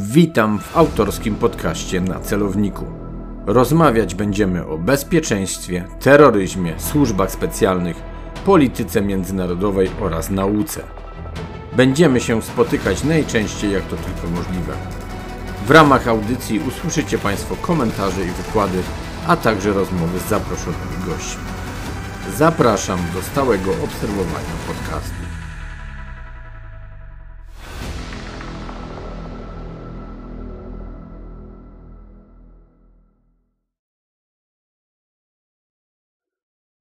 Witam w autorskim podcaście na celowniku. Rozmawiać będziemy o bezpieczeństwie, terroryzmie, służbach specjalnych, polityce międzynarodowej oraz nauce. Będziemy się spotykać najczęściej jak to tylko możliwe. W ramach audycji usłyszycie Państwo komentarze i wykłady, a także rozmowy z zaproszonymi gośćmi. Zapraszam do stałego obserwowania podcastu.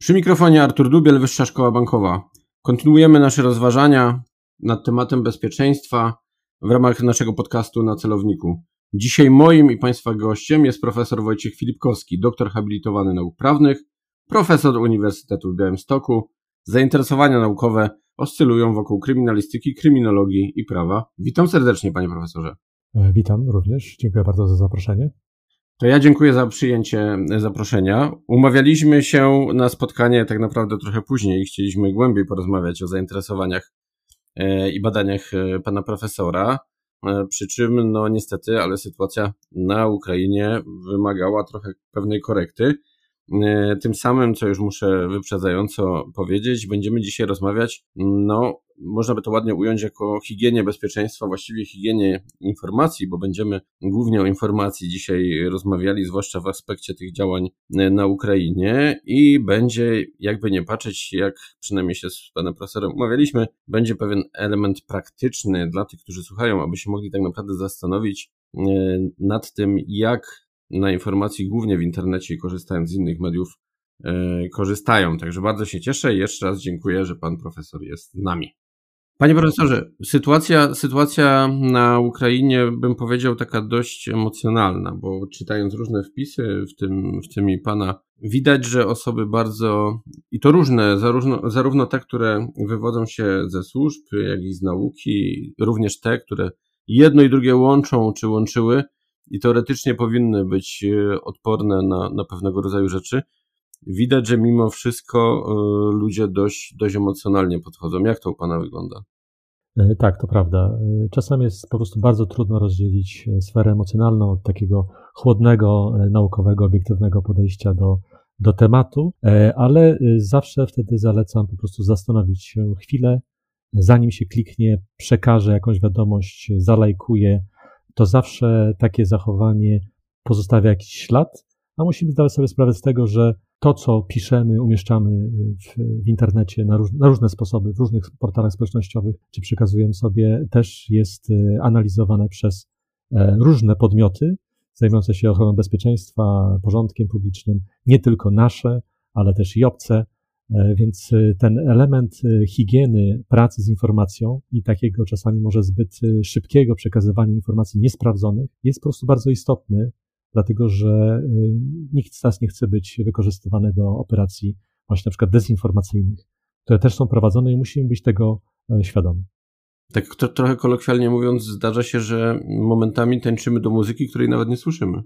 Przy mikrofonie Artur Dubiel, Wyższa Szkoła Bankowa. Kontynuujemy nasze rozważania nad tematem bezpieczeństwa w ramach naszego podcastu na celowniku. Dzisiaj moim i Państwa gościem jest profesor Wojciech Filipkowski, doktor habilitowany nauk prawnych, profesor Uniwersytetu w Białymstoku. Zainteresowania naukowe oscylują wokół kryminalistyki, kryminologii i prawa. Witam serdecznie, panie profesorze. E, witam również. Dziękuję bardzo za zaproszenie. To ja dziękuję za przyjęcie zaproszenia. Umawialiśmy się na spotkanie tak naprawdę trochę później. Chcieliśmy głębiej porozmawiać o zainteresowaniach e, i badaniach e, pana profesora. E, przy czym, no niestety, ale sytuacja na Ukrainie wymagała trochę pewnej korekty. Tym samym, co już muszę wyprzedzająco powiedzieć, będziemy dzisiaj rozmawiać, no można by to ładnie ująć jako higienię bezpieczeństwa, właściwie higienię informacji, bo będziemy głównie o informacji dzisiaj rozmawiali, zwłaszcza w aspekcie tych działań e, na Ukrainie i będzie, jakby nie patrzeć, jak przynajmniej się z panem profesorem umawialiśmy, będzie pewien element praktyczny dla tych, którzy słuchają, aby się mogli tak naprawdę zastanowić e, nad tym, jak na informacji głównie w internecie i korzystając z innych mediów e, korzystają. Także bardzo się cieszę i jeszcze raz dziękuję, że pan profesor jest z nami. Panie profesorze, sytuacja, sytuacja na Ukrainie, bym powiedział, taka dość emocjonalna, bo czytając różne wpisy, w tym, w tym i pana, widać, że osoby bardzo, i to różne, zarówno, zarówno te, które wywodzą się ze służb, jak i z nauki, również te, które jedno i drugie łączą czy łączyły i teoretycznie powinny być e, odporne na, na pewnego rodzaju rzeczy, widać, że mimo wszystko y, ludzie dość, dość emocjonalnie podchodzą. Jak to u Pana wygląda? E, tak, to prawda. E, czasami jest po prostu bardzo trudno rozdzielić sferę emocjonalną od takiego chłodnego, naukowego, obiektywnego podejścia do, do tematu, ale zawsze wtedy zalecam po prostu zastanowić się chwilę, zanim się kliknie, przekaże jakąś wiadomość, zalajkuje, to zawsze takie zachowanie pozostawia jakiś ślad, a musimy zdawać sobie sprawę z tego, że to, co piszemy, umieszczamy w, w internecie na, róż, na, różne sposoby, w różnych portalach społecznościowych, czy przekazujemy sobie, też jest e, analizowane przez e, różne podmioty zajmujące się ochroną bezpieczeństwa, porządkiem publicznym, nie tylko nasze, ale też i obce. E, więc ten element higieny pracy z informacją i takiego czasami może zbyt szybkiego przekazywania informacji niesprawdzonych jest po prostu bardzo istotny dlatego że nikt z nas nie chce być wykorzystywany do operacji właśnie na przykład dezinformacyjnych, które też są prowadzone i musimy być tego e, świadomi. Tak to, trochę kolokwialnie mówiąc, zdarza się, że momentami tańczymy do muzyki, której nawet nie słyszymy.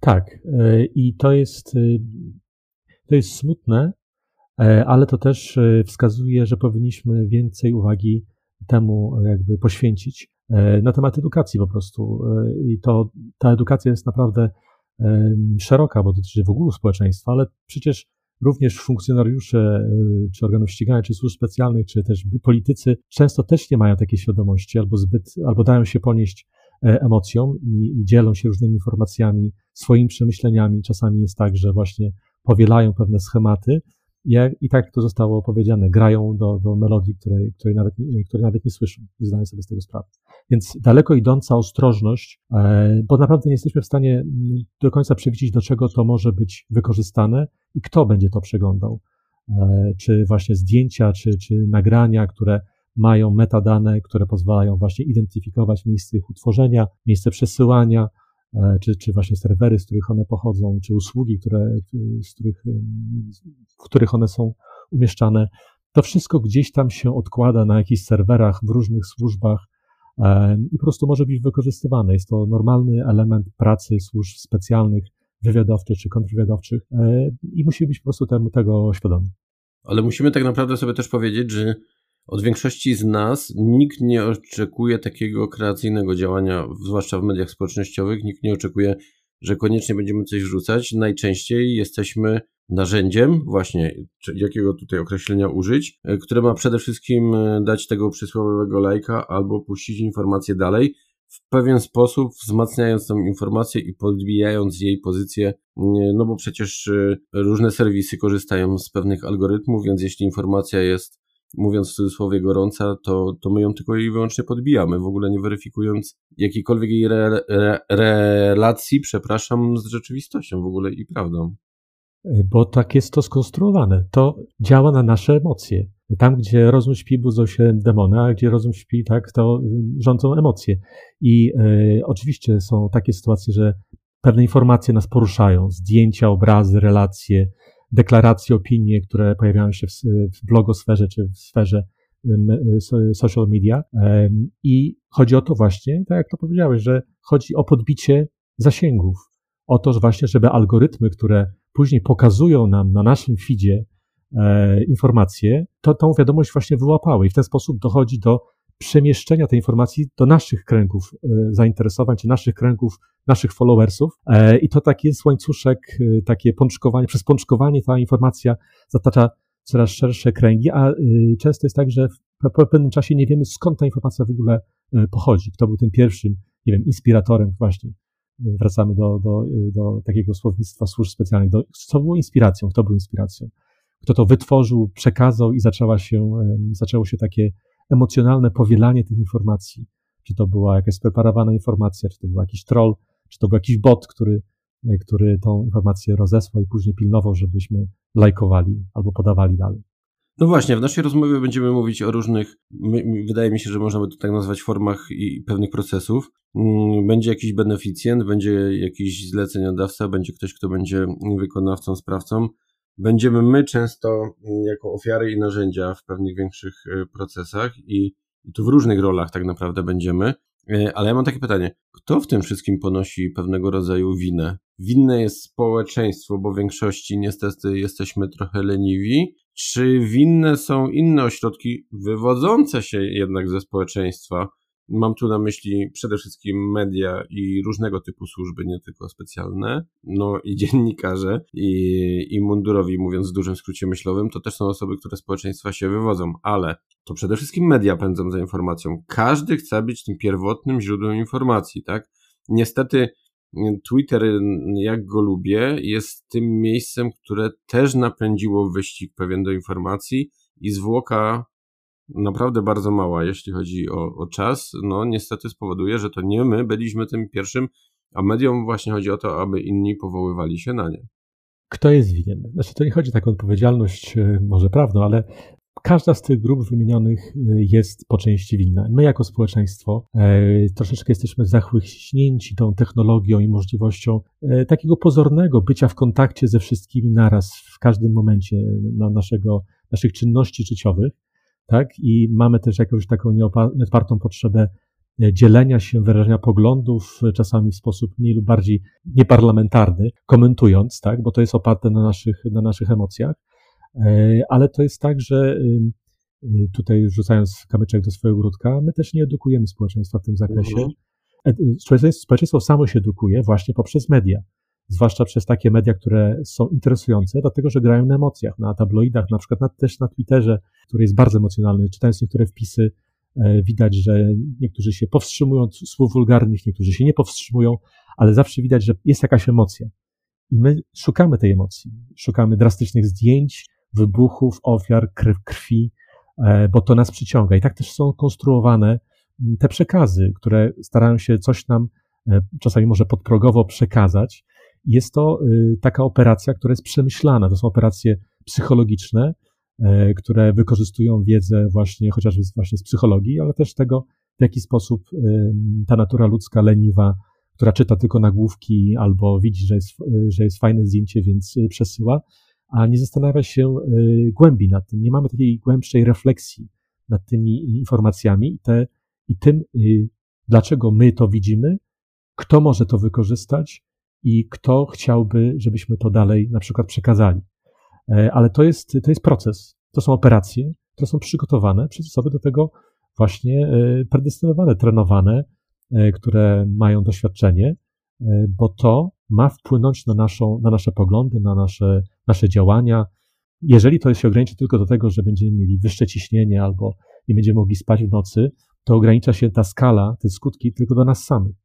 Tak, e, i to jest, to jest smutne, e, ale to też wskazuje, że powinniśmy więcej uwagi temu jakby poświęcić na temat edukacji po prostu. I to ta edukacja jest naprawdę szeroka, bo dotyczy w ogóle społeczeństwa, ale przecież również funkcjonariusze e, czy organów ścigania, czy służb specjalnych, czy też politycy często też nie mają takiej świadomości albo zbyt, albo dają się ponieść e, emocjom i, i dzielą się różnymi informacjami, swoimi przemyśleniami. Czasami jest tak, że właśnie powielają pewne schematy, i tak to zostało powiedziane, grają do, do melodii, której, której, nawet, której nawet nie słyszą, nie zdają sobie z tego sprawy. Więc daleko idąca ostrożność, e, bo naprawdę nie jesteśmy w stanie mm, do końca przewidzieć, do czego to może być wykorzystane i kto będzie to przeglądał. E, czy właśnie zdjęcia, czy, czy nagrania, które mają metadane, które pozwalają właśnie identyfikować miejsce ich utworzenia, miejsce przesyłania, czy, czy właśnie serwery, z których one pochodzą, czy usługi, które, z których, w których one są umieszczane. To wszystko gdzieś tam się odkłada na jakichś serwerach w różnych służbach e, i po prostu może być wykorzystywane. Jest to normalny element pracy służb specjalnych, wywiadowczych czy kontrwywiadowczych e, i musimy być po prostu temu, tego świadomi. Ale musimy tak naprawdę sobie też powiedzieć, że od większości z nas nikt nie oczekuje takiego kreacyjnego działania, zwłaszcza w mediach społecznościowych. Nikt nie oczekuje, że koniecznie będziemy coś wrzucać. Najczęściej jesteśmy narzędziem, właśnie jakiego tutaj określenia użyć, e, które ma przede wszystkim e, dać tego przysłowiowego lajka albo puścić informację dalej, w pewien sposób wzmacniając tą informację i podbijając jej pozycję, no bo przecież e, różne serwisy korzystają z pewnych algorytmów, więc jeśli informacja jest mówiąc w cudzysłowie gorąca, to, to my ją tylko i wyłącznie podbijamy, w ogóle nie weryfikując jakiejkolwiek jej re, re, relacji, przepraszam, z rzeczywistością w ogóle i prawdą. Bo tak jest to skonstruowane. To działa na nasze emocje. Tam, gdzie rozum śpi, budzą się demony, a gdzie rozum śpi, tak, to rządzą emocje. I e, oczywiście są takie sytuacje, że pewne informacje nas poruszają, zdjęcia, obrazy, relacje, deklaracje, opinie, które pojawiają się w, w blogosferze czy w sferze social media. I chodzi o to właśnie, tak jak to powiedziałeś, że chodzi o podbicie zasięgów. O to, właśnie, żeby algorytmy, które później pokazują nam na naszym feedzie e, informacje, to tą wiadomość właśnie wyłapały i w ten sposób dochodzi do przemieszczenia tej informacji do naszych kręgów e, zainteresowań, czy naszych kręgów, naszych followersów. E, I to taki jest łańcuszek, e, takie pączkowanie, przez pączkowanie ta informacja zatacza coraz szersze kręgi, a często jest tak, że po pewnym czasie nie wiemy skąd ta informacja w ogóle pochodzi. Kto był tym pierwszym, nie wiem, inspiratorem właśnie. Wracamy do, do, do takiego słownictwa służb specjalnych. Do, co było inspiracją? Kto był inspiracją? Kto to wytworzył, przekazał i zaczęła się, zaczęło się takie emocjonalne powielanie tych informacji. Czy to była jakaś spreparowana informacja, czy to był jakiś troll, czy to był jakiś bot, który, który tą informację rozesłał i później pilnował, żebyśmy lajkowali albo podawali dalej. No właśnie, w naszej rozmowie będziemy mówić o różnych, wydaje mi się, że możemy to tak nazwać, formach i pewnych procesów. Mm, będzie jakiś beneficjent, będzie jakiś zleceniodawca, będzie ktoś, kto będzie wykonawcą, sprawcą, będziemy my często mm, jako ofiary i narzędzia w pewnych większych y, procesach i, i tu w różnych rolach tak naprawdę będziemy. Y, ale ja mam takie pytanie, kto w tym wszystkim ponosi pewnego rodzaju winę? Winne jest społeczeństwo, bo w większości niestety jesteśmy trochę leniwi, czy winne są inne ośrodki wywodzące się jednak ze społeczeństwa, Mam tu na myśli przede wszystkim media i różnego typu służby, nie tylko specjalne, no i dziennikarze i, i mundurowi, mówiąc w dużym skrócie myślowym, to też są osoby, które społeczeństwa się wywodzą, ale to przede wszystkim media pędzą za informacją. Każdy chce być tym pierwotnym źródłem informacji, tak? Niestety Twitter, jak go lubię, jest tym miejscem, które też napędziło wyścig pewien do informacji i zwłoka naprawdę bardzo mała, jeśli chodzi o, o czas, no niestety spowoduje, że to nie my byliśmy tym pierwszym, a mediom właśnie chodzi o to, aby inni powoływali się na nie. Kto jest winien? Znaczy, to nie chodzi o taką odpowiedzialność, e, może prawdą, ale każda z tych grup wymienionych e, jest po części winna. My jako społeczeństwo e, troszeczkę jesteśmy zachłyśnięci tą technologią i możliwością e, takiego pozornego bycia w kontakcie ze wszystkimi naraz w każdym momencie na naszego, naszych czynności życiowych tak? I mamy też jakąś taką nieodpartą potrzebę e, dzielenia się, wyrażenia poglądów, e, czasami w sposób mniej lub bardziej nieparlamentarny, komentując, tak? Bo to jest oparte na naszych, na naszych emocjach. E, ale to jest tak, że tutaj rzucając kamyczek do swojego grudka, my też nie edukujemy społeczeństwa w tym zakresie. Mhm. Społeczeństwo samo się edukuje właśnie poprzez media zwłaszcza przez takie media, które są interesujące, dlatego że grają na emocjach, na tabloidach, na przykład na, też na Twitterze, który jest bardzo emocjonalny. Czytając niektóre wpisy, e, widać, że niektórzy się powstrzymują od słów wulgarnych, niektórzy się nie powstrzymują, ale zawsze widać, że jest jakaś emocja. I my szukamy tej emocji. Szukamy drastycznych zdjęć, wybuchów, ofiar, krwi, e, bo to nas przyciąga. I tak też są konstruowane te przekazy, które starają się coś nam e, czasami może podprogowo przekazać, jest to y, taka operacja, która jest przemyślana. To są operacje psychologiczne, e, które wykorzystują wiedzę właśnie chociażby właśnie z psychologii, ale też tego, w jaki sposób ta natura ludzka leniwa, która czyta tylko nagłówki albo widzi, że jest, że jest fajne zdjęcie, więc y, przesyła, a nie zastanawia się y, głębi nad tym. Nie mamy takiej głębszej refleksji nad tymi informacjami i, te, i tym, dlaczego my to widzimy, kto może to wykorzystać i kto chciałby, żebyśmy to dalej na przykład przekazali. E, ale to jest, to jest proces, to są operacje, które są przygotowane przez osoby do tego właśnie predestynowane, trenowane, które mają doświadczenie, bo to ma wpłynąć na, naszą, na nasze poglądy, na nasze, nasze działania. Jeżeli to się ograniczy tylko do tego, że będziemy mieli wyższe ciśnienie albo nie będziemy mogli spać w nocy, to ogranicza się ta skala, te skutki tylko do nas samych.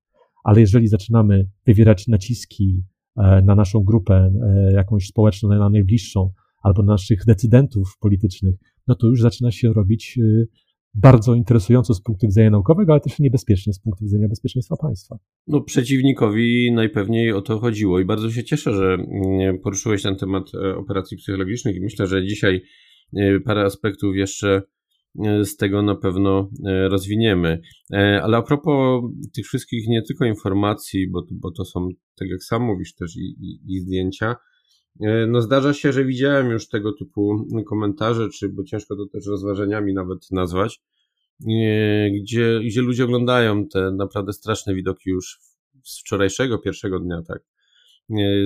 Ale jeżeli zaczynamy wywierać naciski e, na naszą grupę, e, jakąś społeczną, na najbliższą, albo na naszych decydentów politycznych, no to już zaczyna się robić e, bardzo interesująco z punktu widzenia naukowego, ale też niebezpiecznie z punktu widzenia bezpieczeństwa państwa. No, przeciwnikowi najpewniej o to chodziło i bardzo się cieszę, że mm, poruszyłeś ten temat operacji psychologicznych i myślę, że dzisiaj parę aspektów jeszcze E, z tego na pewno e, rozwiniemy. E, ale a propos tych wszystkich nie tylko informacji, bo, bo to są, tak jak sam mówisz, też i, i, i zdjęcia, no zdarza się, że widziałem już tego typu komentarze, czy bo ciężko to też rozważeniami nawet nazwać, gdzie, gdzie ludzie oglądają te naprawdę straszne widoki już z wczorajszego, pierwszego dnia, tak,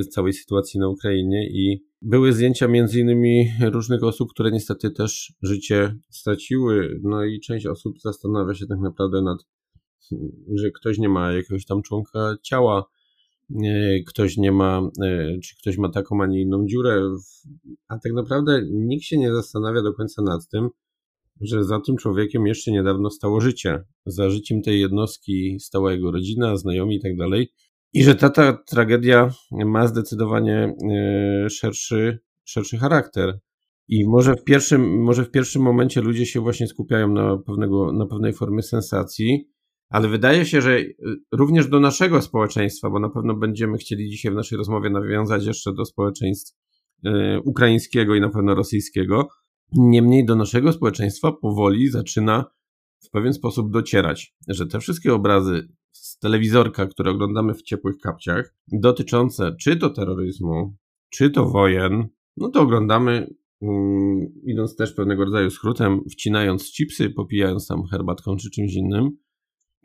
całej sytuacji na Ukrainie i były zdjęcia między innymi różnych osób, które niestety też życie straciły, no i część osób zastanawia się tak naprawdę nad, że ktoś nie ma jakiegoś tam członka ciała, ktoś nie ma, e, czy ktoś ma taką, a nie inną dziurę, a tak naprawdę nikt się nie zastanawia do końca nad tym, że za tym człowiekiem jeszcze niedawno stało życie. Za życiem tej jednostki stała jego rodzina, znajomi i tak dalej. I że ta, ta tragedia ma zdecydowanie e, szerszy, szerszy charakter. I może w, pierwszym, może w pierwszym momencie ludzie się właśnie skupiają na, pewnego, na pewnej formie sensacji, ale wydaje się, że e, również do naszego społeczeństwa, bo na pewno będziemy chcieli dzisiaj w naszej rozmowie nawiązać jeszcze do społeczeństw e, ukraińskiego i na pewno rosyjskiego. Niemniej do naszego społeczeństwa powoli zaczyna w pewien sposób docierać, że te wszystkie obrazy z telewizorka, które oglądamy w ciepłych kapciach, dotyczące czy to terroryzmu, czy to wojen, no to oglądamy, um, idąc też pewnego rodzaju skrótem, wcinając chipsy, popijając tam herbatką czy czymś innym.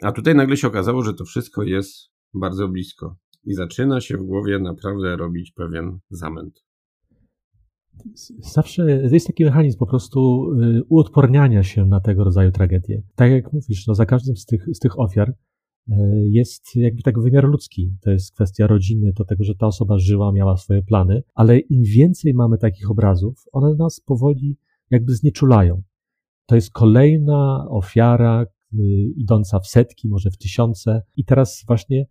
A tutaj nagle się okazało, że to wszystko jest bardzo blisko. I zaczyna się w głowie naprawdę robić pewien zamęt. Zawsze jest taki mechanizm po prostu y, uodporniania się na tego rodzaju tragedie. Tak jak mówisz, no za każdym z tych, z tych ofiar jest jakby tak wymiar ludzki. To jest kwestia rodziny, to tego, że ta osoba żyła, miała swoje plany, ale im więcej mamy takich obrazów, one nas powoli jakby znieczulają. To jest kolejna ofiara y, idąca w setki, może w tysiące i teraz właśnie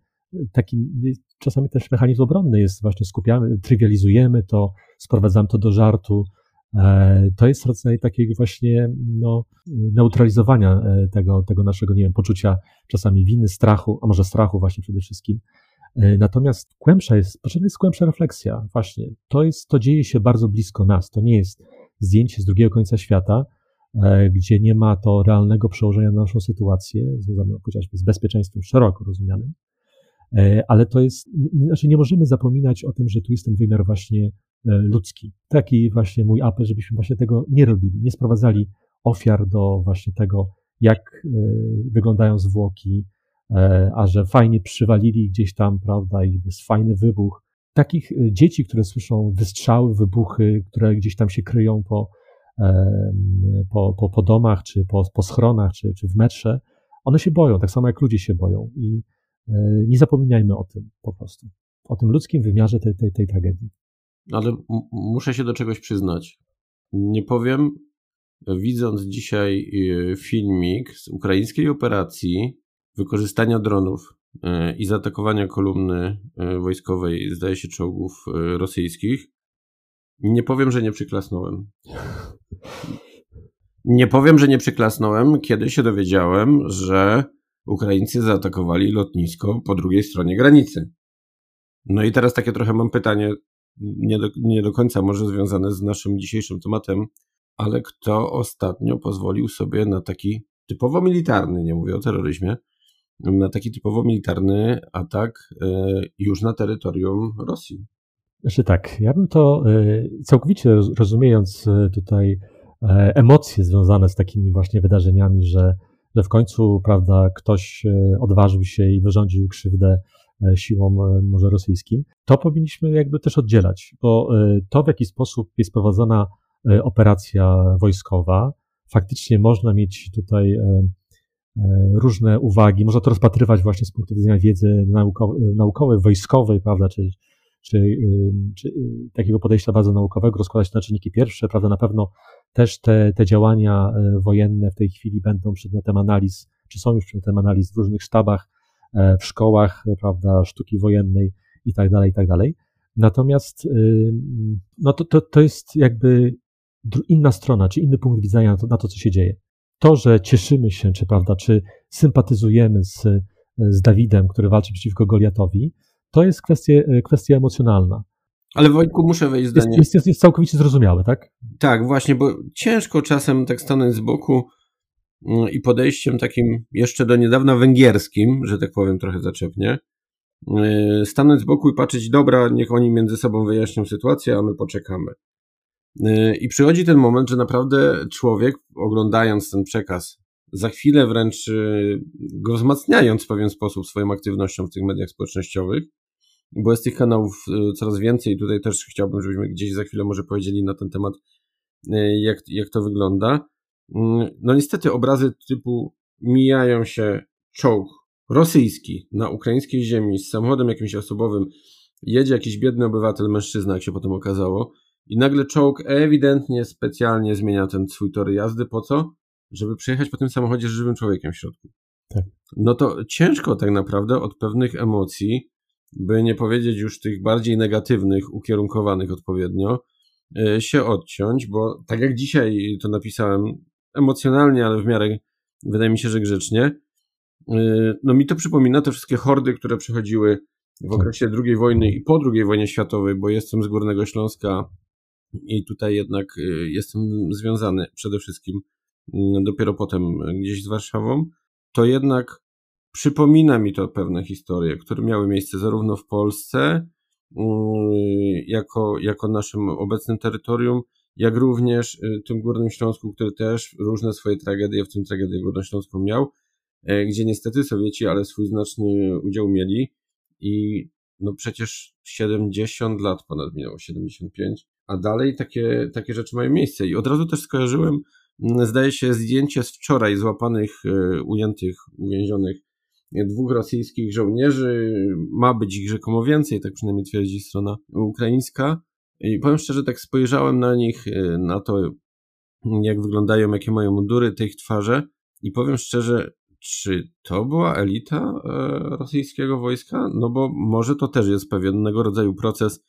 takim czasami też mechanizm obronny jest właśnie skupiamy, trywializujemy to, sprowadzamy to do żartu, E, to jest rodzaj takiego właśnie no, neutralizowania e, tego, tego naszego, nie wiem, poczucia czasami winy, strachu, a może strachu właśnie przede wszystkim. E, natomiast głębsza jest, potrzebna jest głębsza refleksja. Właśnie, to jest, to dzieje się bardzo blisko nas. To nie jest zdjęcie z drugiego końca świata, gdzie nie ma to realnego przełożenia na naszą sytuację, związaną chociażby z bezpieczeństwem szeroko rozumianym, ale to jest, znaczy nie możemy zapominać o tym, że tu jest ten wymiar właśnie E, ludzki. Taki właśnie mój apel, żebyśmy właśnie tego nie robili, nie sprowadzali ofiar do właśnie tego, jak e, wyglądają zwłoki, e, a że fajnie przywalili gdzieś tam, prawda, i jest fajny wybuch. Takich dzieci, które słyszą wystrzały, wybuchy, które gdzieś tam się kryją po, po, po, po domach, czy po, po schronach, czy, czy w metrze, one się boją, tak samo jak ludzie się boją. I nie zapominajmy o tym po prostu, o tym ludzkim wymiarze tej, tej, tej tragedii ale muszę się do czegoś przyznać. Nie powiem, widząc dzisiaj y, filmik z ukraińskiej operacji wykorzystania dronów y, i zaatakowania kolumny y, wojskowej, zdaje się, czołgów rosyjskich, nie powiem, że nie przyklasnąłem. Nie powiem, że nie przyklasnąłem, kiedy się dowiedziałem, że Ukraińcy zaatakowali lotnisko po drugiej stronie granicy. No i teraz takie trochę mam pytanie, nie do, nie do końca może związane z naszym dzisiejszym tematem, ale kto ostatnio pozwolił sobie na taki typowo militarny, nie mówię o terroryzmie, na taki typowo militarny atak e, już na terytorium Rosji. Znaczy tak, ja bym to e, całkowicie rozumiejąc e, tutaj emocje związane z takimi właśnie wydarzeniami, że, że w końcu, prawda, ktoś odważył się i wyrządził krzywdę E, siłom e, może rosyjskim, to powinniśmy jakby też oddzielać, bo e, to w jaki sposób jest prowadzona operacja wojskowa, faktycznie można mieć tutaj różne uwagi, można to rozpatrywać właśnie z punktu widzenia wiedzy naukowej, wojskowej, prawda, czy, czy, czy takiego podejścia bardzo naukowego, rozkładać na czynniki pierwsze, prawda, na pewno też te, te działania wojenne w tej chwili będą przedmiotem analiz, czy są już przedmiotem analiz w różnych sztabach, w szkołach, prawda, sztuki wojennej i tak dalej, i tak dalej. Natomiast no to, to, to jest jakby inna strona, czy inny punkt widzenia na to, na to, co się dzieje. To, że cieszymy się, czy prawda, czy sympatyzujemy z, z Dawidem, który walczy przeciwko Goliatowi, to jest kwestia, kwestia emocjonalna. Ale Wojtku, muszę wejść zdanie. Jest, jest, jest całkowicie zrozumiałe, tak? Tak, właśnie, bo ciężko czasem tak stanąć z boku mm, i podejściem takim jeszcze do niedawna węgierskim, że tak powiem trochę zaczepnie, y, stanąć z boku i patrzeć, dobra, niech oni między sobą wyjaśnią sytuację, a my poczekamy. Y, I przychodzi ten moment, że naprawdę człowiek, oglądając ten przekaz, za chwilę wręcz y, go wzmacniając w pewien sposób swoją aktywnością w tych mediach społecznościowych, bo jest tych kanałów y, coraz więcej. Tutaj też chciałbym, żebyśmy gdzieś za chwilę może powiedzieli na ten temat, jak, jak to wygląda. No niestety obrazy typu mijają się czołg rosyjski na ukraińskiej ziemi z samochodem jakimś osobowym, jedzie jakiś biedny obywatel, mężczyzna, jak się potem okazało, i nagle czołg ewidentnie specjalnie zmienia ten swój tor jazdy. Po co? Żeby przejechać po tym samochodzie z żywym człowiekiem w środku. Tak. No to ciężko tak naprawdę od pewnych emocji, by nie powiedzieć już tych bardziej negatywnych, ukierunkowanych odpowiednio, e, się odciąć, bo tak jak dzisiaj to napisałem, emocjonalnie, ale w miarę wydaje mi się, że grzecznie, e, no mi to przypomina te wszystkie hordy, które przychodziły w tak. okresie II wojny i po II wojnie światowej, bo jestem z Górnego Śląska, i tutaj jednak y, jestem związany przede wszystkim mm, dopiero potem gdzieś z Warszawą, to jednak przypomina mi to pewne historie, które miały miejsce zarówno w Polsce, mm, jako, jako naszym obecnym terytorium, jak również y, tym Górnym Śląsku, który też różne swoje tragedie, w tym tragedię Górnośląską miał, e, gdzie niestety Sowieci, ale swój znaczny udział mieli i no przecież 70 lat ponad minęło, 75, a dalej takie, takie rzeczy mają miejsce. I od razu też skojarzyłem, mm, zdaje się, zdjęcie z wczoraj złapanych, e, ujętych, uwięzionych dwóch rosyjskich żołnierzy. Ma być ich rzekomo więcej, tak przynajmniej twierdzi strona ukraińska. I powiem szczerze, tak spojrzałem na nich, e, na to, jak wyglądają, jakie mają mundury, te ich twarze. I powiem szczerze, czy to była elita e, rosyjskiego wojska? No bo może to też jest pewnego rodzaju proces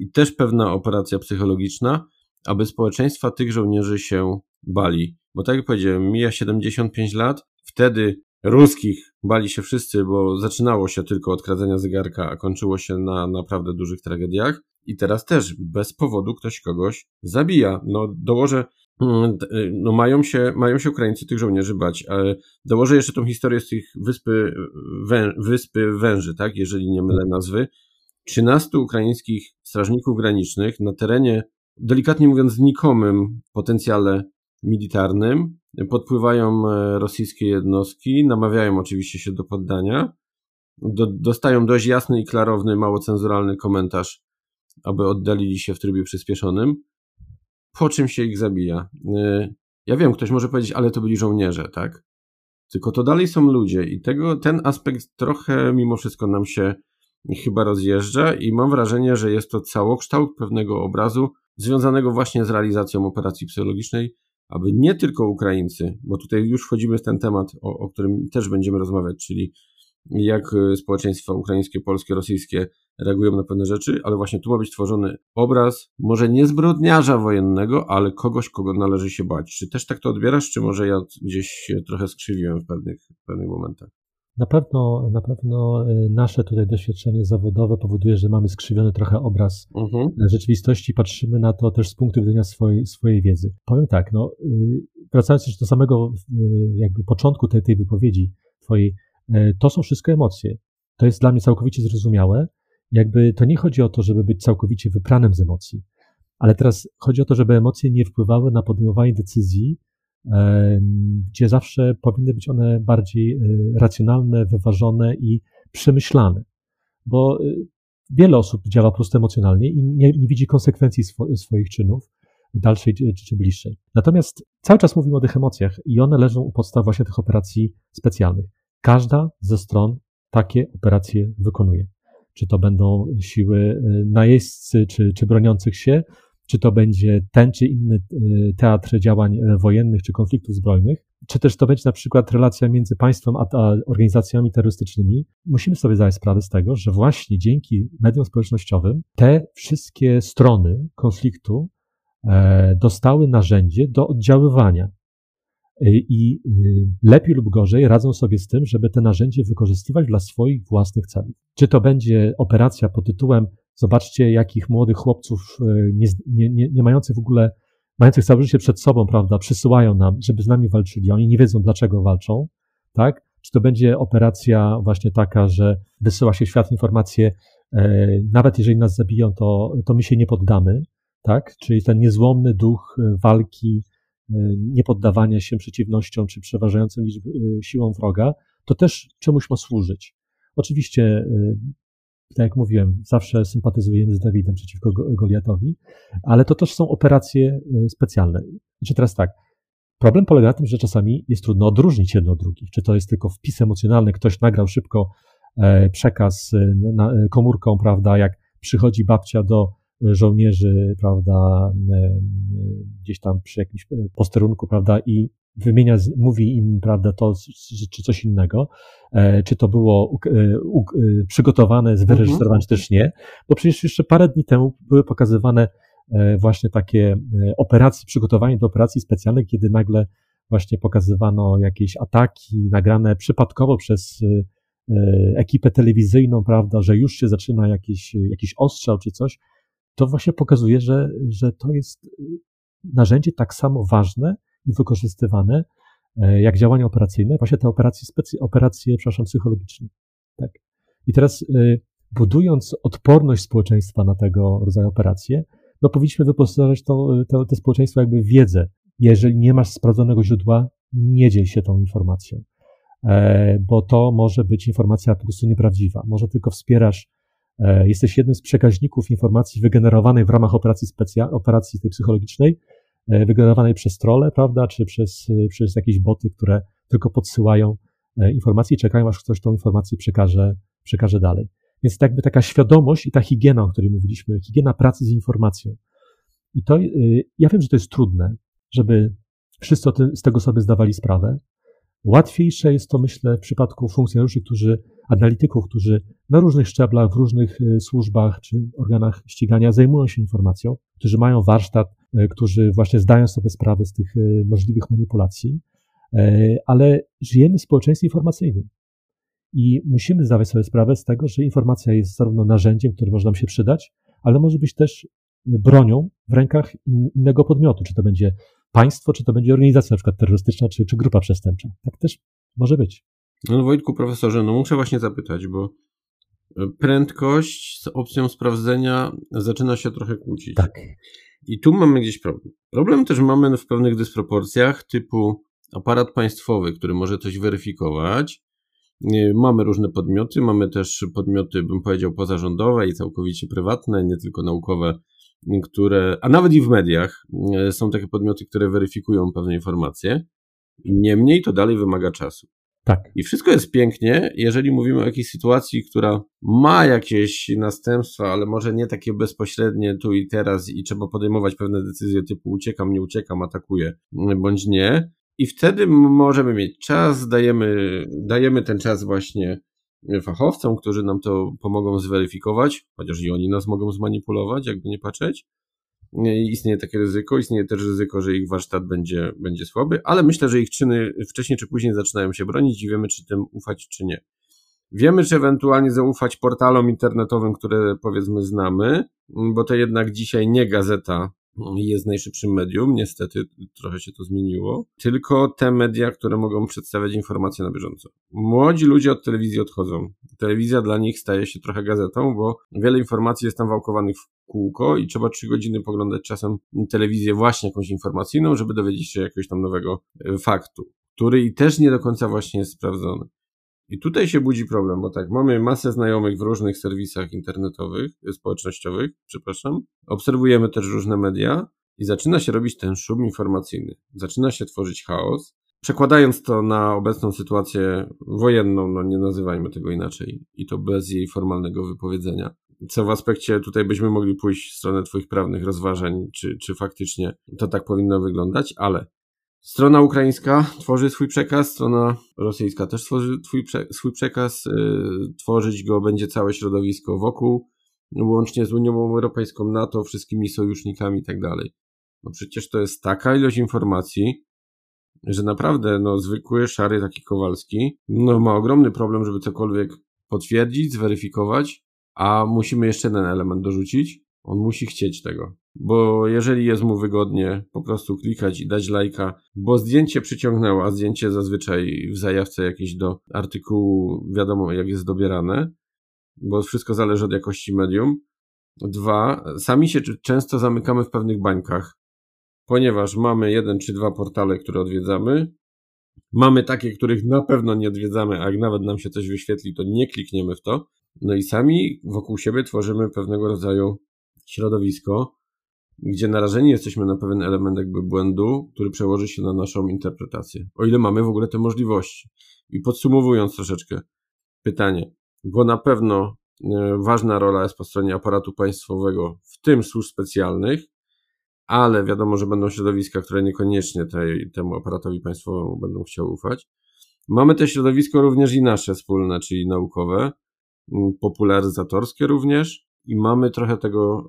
i też pewna operacja psychologiczna, aby społeczeństwa tych żołnierzy się bali. Bo tak jak powiedziałem, mija 75 lat, wtedy ruskich bali się wszyscy, bo zaczynało się tylko od kradzenia zegarka, a kończyło się na naprawdę dużych tragediach. I teraz też bez powodu ktoś kogoś zabija. No dołożę, mm, no mają się, mają się Ukraińcy tych żołnierzy bać. Dołożę jeszcze tą historię z tych wyspy, wę, wyspy węży, tak, jeżeli nie mylę nazwy, 13 ukraińskich strażników granicznych na terenie, delikatnie mówiąc, znikomym potencjale militarnym. Podpływają e, rosyjskie jednostki, namawiają oczywiście się do poddania. Do, dostają dość jasny i klarowny, mało cenzuralny komentarz, aby oddalili się w trybie przyspieszonym, po czym się ich zabija. E, ja wiem, ktoś może powiedzieć, ale to byli żołnierze, tak? Tylko to dalej są ludzie i tego, ten aspekt trochę mimo wszystko nam się chyba rozjeżdża i mam wrażenie, że jest to całokształt pewnego obrazu związanego właśnie z realizacją operacji psychologicznej, aby nie tylko Ukraińcy, bo tutaj już wchodzimy w ten temat, o, o którym też będziemy rozmawiać, czyli jak e, społeczeństwa ukraińskie, polskie, rosyjskie reagują na pewne rzeczy, ale właśnie tu ma być tworzony obraz, może nie zbrodniarza wojennego, ale kogoś, kogo należy się bać. Czy też tak to odbierasz, czy może ja gdzieś się trochę skrzywiłem w pewnych, w pewnych momentach? Na pewno, na pewno y, nasze tutaj doświadczenie zawodowe powoduje, że mamy skrzywiony trochę obraz uh-huh. rzeczywistości, patrzymy na to też z punktu widzenia swojej, swojej wiedzy. Powiem tak, no, y, wracając już do samego jakby początku tej, tej wypowiedzi twojej, to są wszystko emocje. To jest dla mnie całkowicie zrozumiałe. Jakby to nie chodzi o to, żeby być całkowicie wypranym z emocji, ale teraz chodzi o to, żeby emocje nie wpływały na podejmowanie decyzji, gdzie zawsze powinny być one bardziej e, racjonalne, wyważone i przemyślane. Bo e, wiele osób działa po prostu emocjonalnie i nie, nie widzi konsekwencji swo, swoich czynów. dalszej czy, czy bliższej. Natomiast cały czas mówimy o tych emocjach i one leżą u podstaw właśnie tych operacji specjalnych. Każda ze stron takie operacje wykonuje. Czy to będą siły najeźdźcy, czy, czy broniących się, czy to będzie ten czy inny y, teatr działań wojennych czy konfliktów zbrojnych, czy też to będzie na przykład relacja między państwem a, a organizacjami terrorystycznymi, musimy sobie zdać sprawę z tego, że właśnie dzięki mediom społecznościowym te wszystkie strony konfliktu e, dostały narzędzie do oddziaływania. E, I y, lepiej lub gorzej radzą sobie z tym, żeby te narzędzie wykorzystywać dla swoich własnych celów. Czy to będzie operacja pod tytułem Zobaczcie, jakich młodych chłopców, e, nie, nie, nie, nie mających w ogóle mających całe życie przed sobą, prawda, przysyłają nam, żeby z nami walczyli. Oni nie wiedzą, dlaczego walczą, tak? Czy to będzie operacja właśnie taka, że wysyła się świat informacje, e, nawet jeżeli nas zabiją, to, to my się nie poddamy, tak? Czyli ten niezłomny duch e, walki, niepoddawania się przeciwnościom czy przeważającym liczb, siłą wroga, to też czemuś ma służyć. Oczywiście tak jak mówiłem, zawsze sympatyzujemy z Dawidem przeciwko Goliatowi, ale to też są operacje y, specjalne. Znaczy teraz tak, problem polega na tym, że czasami jest trudno odróżnić jedno od drugich. Czy to jest tylko wpis emocjonalny, ktoś nagrał szybko e, przekaz e, komórką, prawda, jak przychodzi babcia do żołnierzy, prawda, e, gdzieś tam przy jakimś posterunku, prawda, i wymienia, mówi im, prawda, to czy coś innego, e, czy to było e, e, przygotowane, wyreżyserowane, czy też nie, bo przecież jeszcze parę dni temu były pokazywane właśnie takie operacje, przygotowanie do operacji specjalnej, kiedy nagle właśnie pokazywano jakieś ataki nagrane przypadkowo przez ekipę telewizyjną, prawda, że już się zaczyna jakiś, jakiś ostrzał czy coś, to właśnie pokazuje, że, że to jest narzędzie tak samo ważne, i wykorzystywane e, jak działania operacyjne, właśnie te operacje, specy, operacje przepraszam, psychologiczne. Tak. I teraz e, budując odporność społeczeństwa na tego rodzaju operacje, no powinniśmy wyposażać to, to, te społeczeństwo jakby w wiedzę. Jeżeli nie masz sprawdzonego źródła, nie dziel się tą informacją, e, bo to może być informacja po prostu nieprawdziwa. Może tylko wspierasz, jesteś jednym z przekaźników informacji wygenerowanej w ramach operacji, specja, operacji tej psychologicznej, E, wygenerowanej przez trole, prawda, czy przez, e, przez jakieś boty, które tylko podsyłają e, informacje i czekają, aż ktoś tą informację przekaże, przekaże dalej. Więc jakby taka świadomość i ta higiena, o której mówiliśmy, higiena pracy z informacją. I to, ja wiem, że to jest trudne, żeby wszyscy z tego sobie zdawali sprawę. Łatwiejsze jest to, myślę, w przypadku funkcjonariuszy, którzy, analityków, którzy na różnych szczeblach, w różnych służbach czy organach ścigania zajmują się informacją, którzy mają warsztat E, którzy właśnie zdają sobie sprawę z tych e, możliwych manipulacji, e, ale żyjemy w społeczeństwie informacyjnym. I musimy zdawać sobie sprawę z tego, że informacja jest zarówno narzędziem, które może nam się przydać, ale może być też bronią w rękach innego podmiotu, czy to będzie państwo, czy to będzie organizacja na przykład terrorystyczna, czy, czy grupa przestępcza. Tak też może być. No Wojtku, profesorze, no muszę właśnie zapytać, bo prędkość z opcją sprawdzenia zaczyna się trochę kłócić. Tak. I tu mamy gdzieś problem. Problem też mamy w pewnych dysproporcjach, typu aparat państwowy, który może coś weryfikować. Mamy różne podmioty, mamy też podmioty, bym powiedział, pozarządowe i całkowicie prywatne, nie tylko naukowe, które, a nawet i w mediach e, są takie podmioty, które weryfikują pewne informacje. Niemniej to dalej wymaga czasu. Tak. I wszystko jest pięknie, jeżeli mówimy o jakiejś sytuacji, która ma jakieś następstwa, ale może nie takie bezpośrednie tu i teraz i trzeba podejmować pewne decyzje typu uciekam, nie uciekam, atakuję, bądź nie. I wtedy możemy mieć czas, dajemy, dajemy ten czas właśnie fachowcom, którzy nam to pomogą zweryfikować, chociaż i oni nas mogą zmanipulować, jakby nie patrzeć istnieje takie ryzyko, istnieje też ryzyko, że ich warsztat będzie, będzie słaby, ale myślę, że ich czyny wcześniej czy później zaczynają się bronić i wiemy, czy tym ufać, czy nie. Wiemy, czy ewentualnie zaufać portalom internetowym, które powiedzmy znamy, bo to jednak dzisiaj nie gazeta jest najszybszym medium, niestety trochę się to zmieniło, tylko te media, które mogą przedstawiać informacje na bieżąco. Młodzi ludzie od telewizji odchodzą. Telewizja dla nich staje się trochę gazetą, bo wiele informacji jest tam wałkowanych w kółko i trzeba trzy godziny poglądać czasem telewizję właśnie jakąś informacyjną, żeby dowiedzieć się jakiegoś tam nowego e, faktu, który i też nie do końca właśnie jest sprawdzony. I tutaj się budzi problem, bo tak, mamy masę znajomych w różnych serwisach internetowych, społecznościowych, przepraszam. Obserwujemy też różne media I zaczyna się robić ten szum informacyjny. Zaczyna się tworzyć chaos. Przekładając to na obecną sytuację wojenną, no nie nazywajmy tego inaczej, i to bez jej formalnego wypowiedzenia. Co w aspekcie tutaj byśmy mogli pójść w stronę Twoich prawnych rozważań, czy, czy faktycznie to tak powinno wyglądać, ale Strona ukraińska tworzy swój przekaz, strona rosyjska też tworzy twój swój przekaz. Yy, tworzyć go będzie całe środowisko wokół, łącznie z Unią Europejską, NATO, wszystkimi sojusznikami i tak. No przecież to jest taka ilość informacji, że naprawdę no, zwykły, szary taki Kowalski no, ma ogromny problem, żeby cokolwiek potwierdzić, zweryfikować, a musimy jeszcze jeden element dorzucić. On musi chcieć tego. Bo jeżeli jest mu wygodnie po prostu klikać i dać lajka, bo zdjęcie przyciągnęło, a zdjęcie zazwyczaj w zajawce jakieś do artykułu wiadomo jak jest dobierane, bo wszystko zależy od jakości medium. Dwa, sami się często zamykamy w pewnych bańkach, ponieważ mamy jeden czy dwa portale, które odwiedzamy. Mamy takie, których na pewno nie odwiedzamy, a jak nawet nam się coś wyświetli, to nie klikniemy w to. No i sami wokół siebie tworzymy pewnego rodzaju środowisko, gdzie narażeni jesteśmy na pewien element jakby błędu, który przełoży się na naszą interpretację. O ile mamy w ogóle te możliwości. I podsumowując troszeczkę pytanie, bo na pewno e, ważna rola jest po stronie aparatu państwowego, w tym służb specjalnych, ale wiadomo, że będą środowiska, które niekoniecznie tej, temu aparatowi państwowemu będą chciały ufać. Mamy te środowisko również i nasze wspólne, czyli naukowe, popularyzatorskie również i mamy trochę tego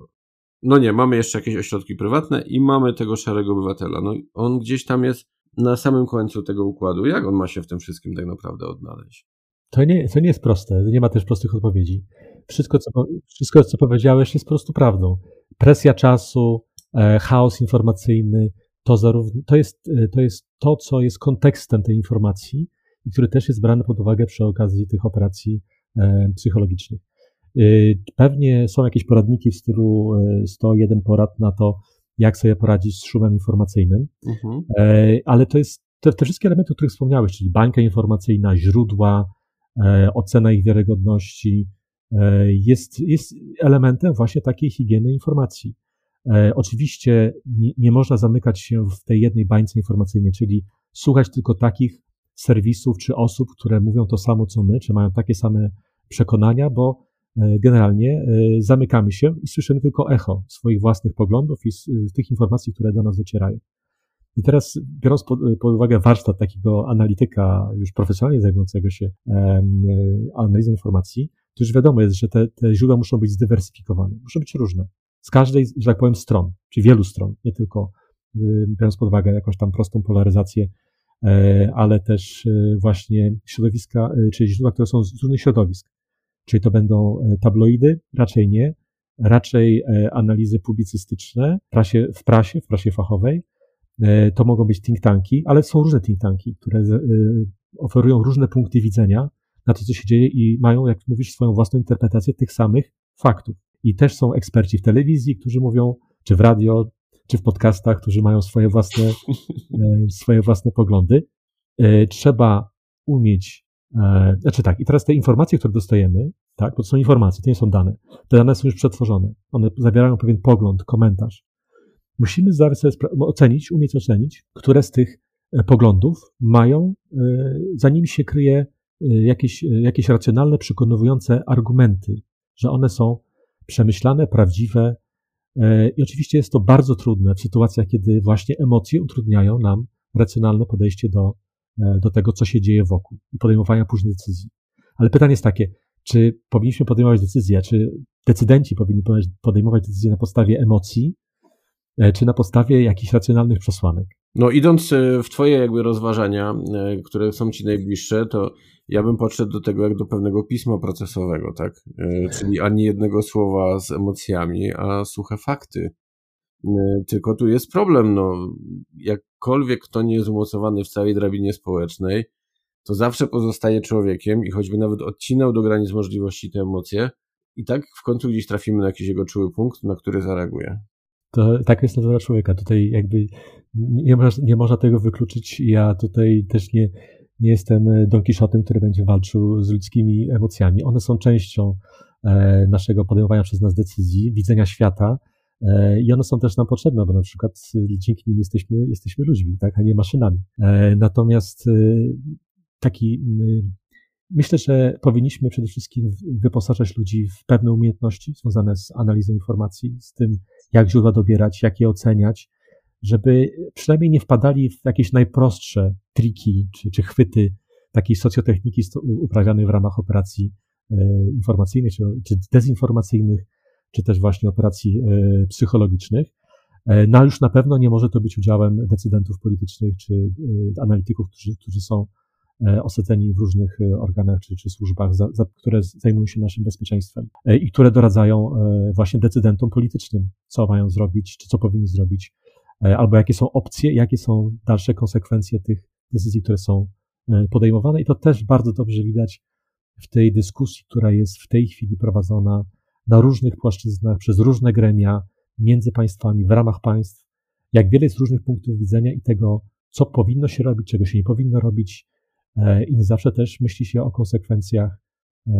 no nie, mamy jeszcze jakieś ośrodki prywatne i mamy tego szarego obywatela. No on gdzieś tam jest na samym końcu tego układu. Jak on ma się w tym wszystkim tak naprawdę odnaleźć? To nie, to nie jest proste. Nie ma też prostych odpowiedzi. Wszystko co, wszystko, co powiedziałeś, jest po prostu prawdą. Presja czasu, e, chaos informacyjny, to, zarówno, to, jest, e, to jest to, co jest kontekstem tej informacji i który też jest brany pod uwagę przy okazji tych operacji e, psychologicznych. Y, pewnie są jakieś poradniki w stylu 101 y, porad na to, jak sobie poradzić z szumem informacyjnym, mhm. E, ale to jest te, te, wszystkie elementy, o których wspomniałeś, czyli bańka informacyjna, źródła, e, ocena ich wiarygodności, e, jest, jest elementem właśnie takiej higieny informacji. Oczywiście nie, nie można zamykać się w tej jednej bańce informacyjnej, czyli słuchać tylko takich serwisów czy osób, które mówią to samo co my, czy mają takie same przekonania, bo generalnie e, zamykamy się i słyszymy tylko echo swoich własnych poglądów i z, z tych informacji, które do nas docierają. I teraz, biorąc pod, pod, uwagę warsztat takiego analityka, już profesjonalnie zajmującego się e, analizą informacji, to już wiadomo jest, że te, te źródła muszą być zdywersyfikowane, muszą być różne. Z każdej, że tak powiem, stron, czy wielu stron, nie tylko biorąc pod uwagę jakąś tam prostą polaryzację, ale też właśnie środowiska, czy źródła, które są z różnych środowisk. Czyli to będą e, tabloidy? Raczej nie. Raczej e, analizy publicystyczne w prasie, w prasie, w prasie fachowej. E, to mogą być think tanki, ale są różne think tanki, które oferują różne punkty widzenia na to, co się dzieje i mają, jak mówisz, swoją własną interpretację tych samych faktów. I też są eksperci w telewizji, którzy mówią, czy w radio, czy w podcastach, którzy mają swoje własne, swoje własne poglądy. Trzeba umieć znaczy tak, i teraz te informacje, które dostajemy, tak, to są informacje, to nie są dane. Te dane są już przetworzone. One zawierają pewien pogląd, komentarz. Musimy sobie ocenić, umieć ocenić, które z tych e, poglądów mają, e, za nimi się kryje jakieś, jakieś racjonalne, przekonujące argumenty, że one są przemyślane, prawdziwe. I oczywiście jest to bardzo trudne w sytuacjach, kiedy właśnie emocje utrudniają nam racjonalne podejście do, E, do tego, co się dzieje wokół i podejmowania późnych decyzji. Ale pytanie jest takie, czy powinniśmy podejmować decyzje, czy decydenci powinni podejmować decyzje na podstawie emocji, e, czy na podstawie jakichś racjonalnych przesłanek? No idąc e, w twoje jakby rozważania, które są ci najbliższe, to ja bym podszedł do tego jak do pewnego pisma procesowego, tak? Czyli ani jednego słowa z emocjami, a suche fakty. Tylko tu jest problem, no, jakkolwiek kto nie jest umocowany w całej drabinie społecznej, to zawsze pozostaje człowiekiem i choćby nawet odcinał do granic możliwości te emocje, i tak w końcu gdzieś trafimy na jakiś jego czuły punkt, na który zareaguje. To tak jest natura człowieka. Tutaj jakby nie, można, nie można tego wykluczyć. Ja tutaj też nie, nie jestem Don Quixotem, który będzie walczył z ludzkimi emocjami. One są częścią e, naszego podejmowania przez nas decyzji, widzenia świata, E, I one są też nam potrzebne, bo na przykład dzięki nim jesteśmy, jesteśmy ludźmi, tak, a nie maszynami. E, natomiast taki, myślę, że powinniśmy przede wszystkim wyposażać ludzi w pewne umiejętności związane z analizą informacji, z tym, jak źródła dobierać, jak je oceniać, żeby przynajmniej nie wpadali w jakieś najprostsze triki czy, czy chwyty takiej socjotechniki uprawianej w ramach operacji e, informacyjnych czy, czy dezinformacyjnych, czy też właśnie operacji e, psychologicznych. E, no już na pewno nie może to być udziałem decydentów politycznych czy analityków, którzy, którzy są osadzeni w różnych organach czy, czy służbach, za, za, które zajmują się naszym bezpieczeństwem i które doradzają właśnie decydentom politycznym, co mają zrobić, czy co powinni zrobić, albo jakie są opcje, jakie są dalsze konsekwencje tych decyzji, które są E, podejmowane i to też bardzo dobrze widać w tej dyskusji, która jest w tej chwili prowadzona na różnych płaszczyznach, przez różne gremia, między państwami, w ramach państw, jak wiele jest różnych punktów widzenia i tego, co powinno się robić, czego się nie powinno robić e, i nie zawsze też myśli się o konsekwencjach e,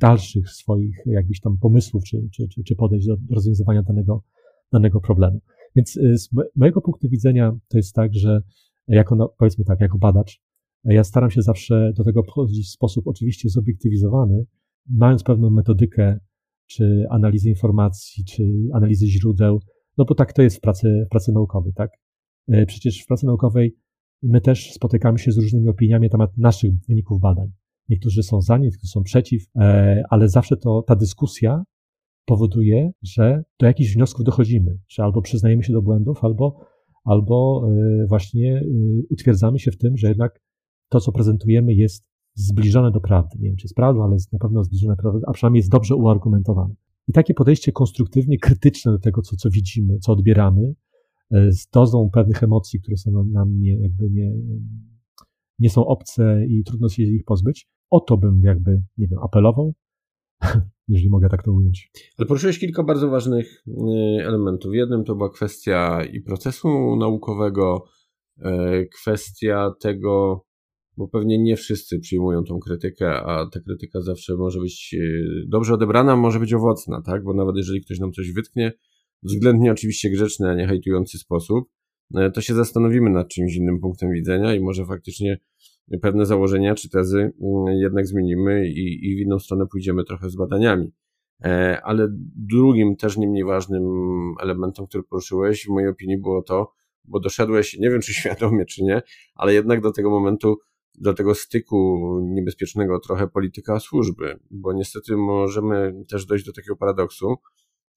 dalszych swoich jakichś tam pomysłów czy, czy, czy, podejść do rozwiązywania danego, danego problemu. Więc z mojego punktu widzenia to jest tak, że jako, powiedzmy tak, jako badacz, ja staram się zawsze do tego podchodzić w sposób oczywiście zobiektywizowany, mając pewną metodykę, czy analizy informacji, czy analizy źródeł, no bo tak to jest w pracy, w pracy naukowej, tak? E, przecież w pracy naukowej my też spotykamy się z różnymi opiniami na temat naszych wyników badań. Niektórzy są za, niektórzy są przeciw, e, ale zawsze to ta dyskusja powoduje, że do jakichś wniosków dochodzimy, że albo przyznajemy się do błędów, albo, albo e, właśnie utwierdzamy się w tym, że jednak to, co prezentujemy, jest zbliżone do prawdy. Nie wiem, czy jest prawdą, ale jest na pewno zbliżone do prawdy, a przynajmniej jest dobrze uargumentowane. I takie podejście konstruktywnie krytyczne do tego, co, co widzimy, co odbieramy, e, z dozą pewnych emocji, które są nam, nie, jakby nie, nie są obce i trudno się ich pozbyć, o to bym jakby, nie wiem, apelował, jeżeli mogę tak to ująć. Ale poruszyłeś kilka bardzo ważnych e, elementów. Jednym to była kwestia i procesu naukowego, e, kwestia tego, bo pewnie nie wszyscy przyjmują tą krytykę, a ta krytyka zawsze może być e, dobrze odebrana, może być owocna, tak? Bo nawet jeżeli ktoś nam coś wytknie, względnie oczywiście grzeczny, a nie hejtujący sposób, e, to się zastanowimy nad czymś innym punktem widzenia i może faktycznie pewne założenia czy tezy mm, jednak zmienimy i, i w inną stronę pójdziemy trochę z badaniami. E, ale drugim, też nie mniej ważnym elementem, który poruszyłeś, w mojej opinii było to, bo doszedłeś, nie wiem czy świadomie, czy nie, ale jednak do tego momentu, do tego styku niebezpiecznego trochę polityka służby, bo niestety możemy też dojść do takiego paradoksu,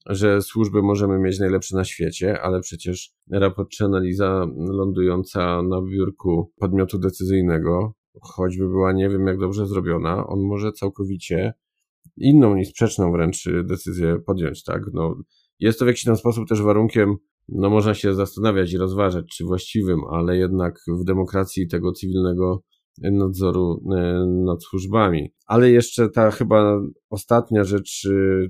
że służby możemy mieć najlepsze na świecie, ale przecież raport czy analiza lądująca na biurku podmiotu decyzyjnego, choćby była nie wiem jak dobrze zrobiona, on może całkowicie inną niż sprzeczną wręcz decyzję podjąć, tak? No, jest to w jakiś tam sposób też warunkiem, no można się zastanawiać i rozważać, czy właściwym, ale jednak w demokracji tego cywilnego nadzoru e, nad służbami. Ale jeszcze ta chyba ostatnia rzecz, e,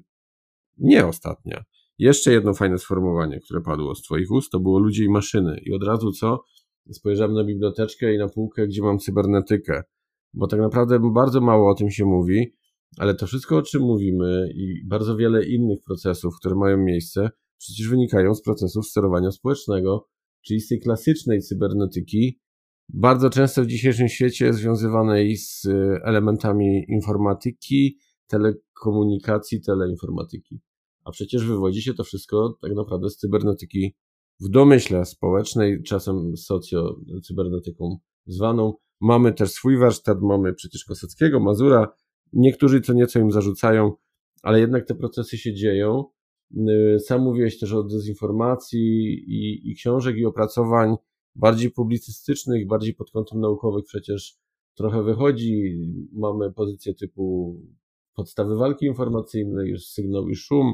nie ostatnia. Jeszcze jedno fajne sformułowanie, które padło z Twoich ust, to było ludzie i maszyny. I od razu co? Spojrzałem na biblioteczkę i na półkę, gdzie mam cybernetykę. Bo tak naprawdę bardzo mało o tym się mówi, ale to wszystko, o czym mówimy i bardzo wiele innych procesów, które mają miejsce, przecież wynikają z procesów sterowania społecznego, czyli z tej klasycznej cybernetyki, bardzo często w dzisiejszym świecie związywanej z y, elementami informatyki, telekomunikacji, teleinformatyki. A przecież wywodzi się to wszystko tak naprawdę z cybernetyki w domyśle społecznej, czasem socjocybernetyką zwaną. Mamy też swój warsztat, mamy przecież Kosackiego, Mazura. Niektórzy co nieco im zarzucają, ale jednak te procesy się dzieją. Y, sam mówiłeś też o dezinformacji i, i książek i opracowań bardziej publicystycznych, bardziej pod kątem naukowych przecież trochę wychodzi. Mamy pozycję typu podstawy walki informacyjnej, już sygnał i szum,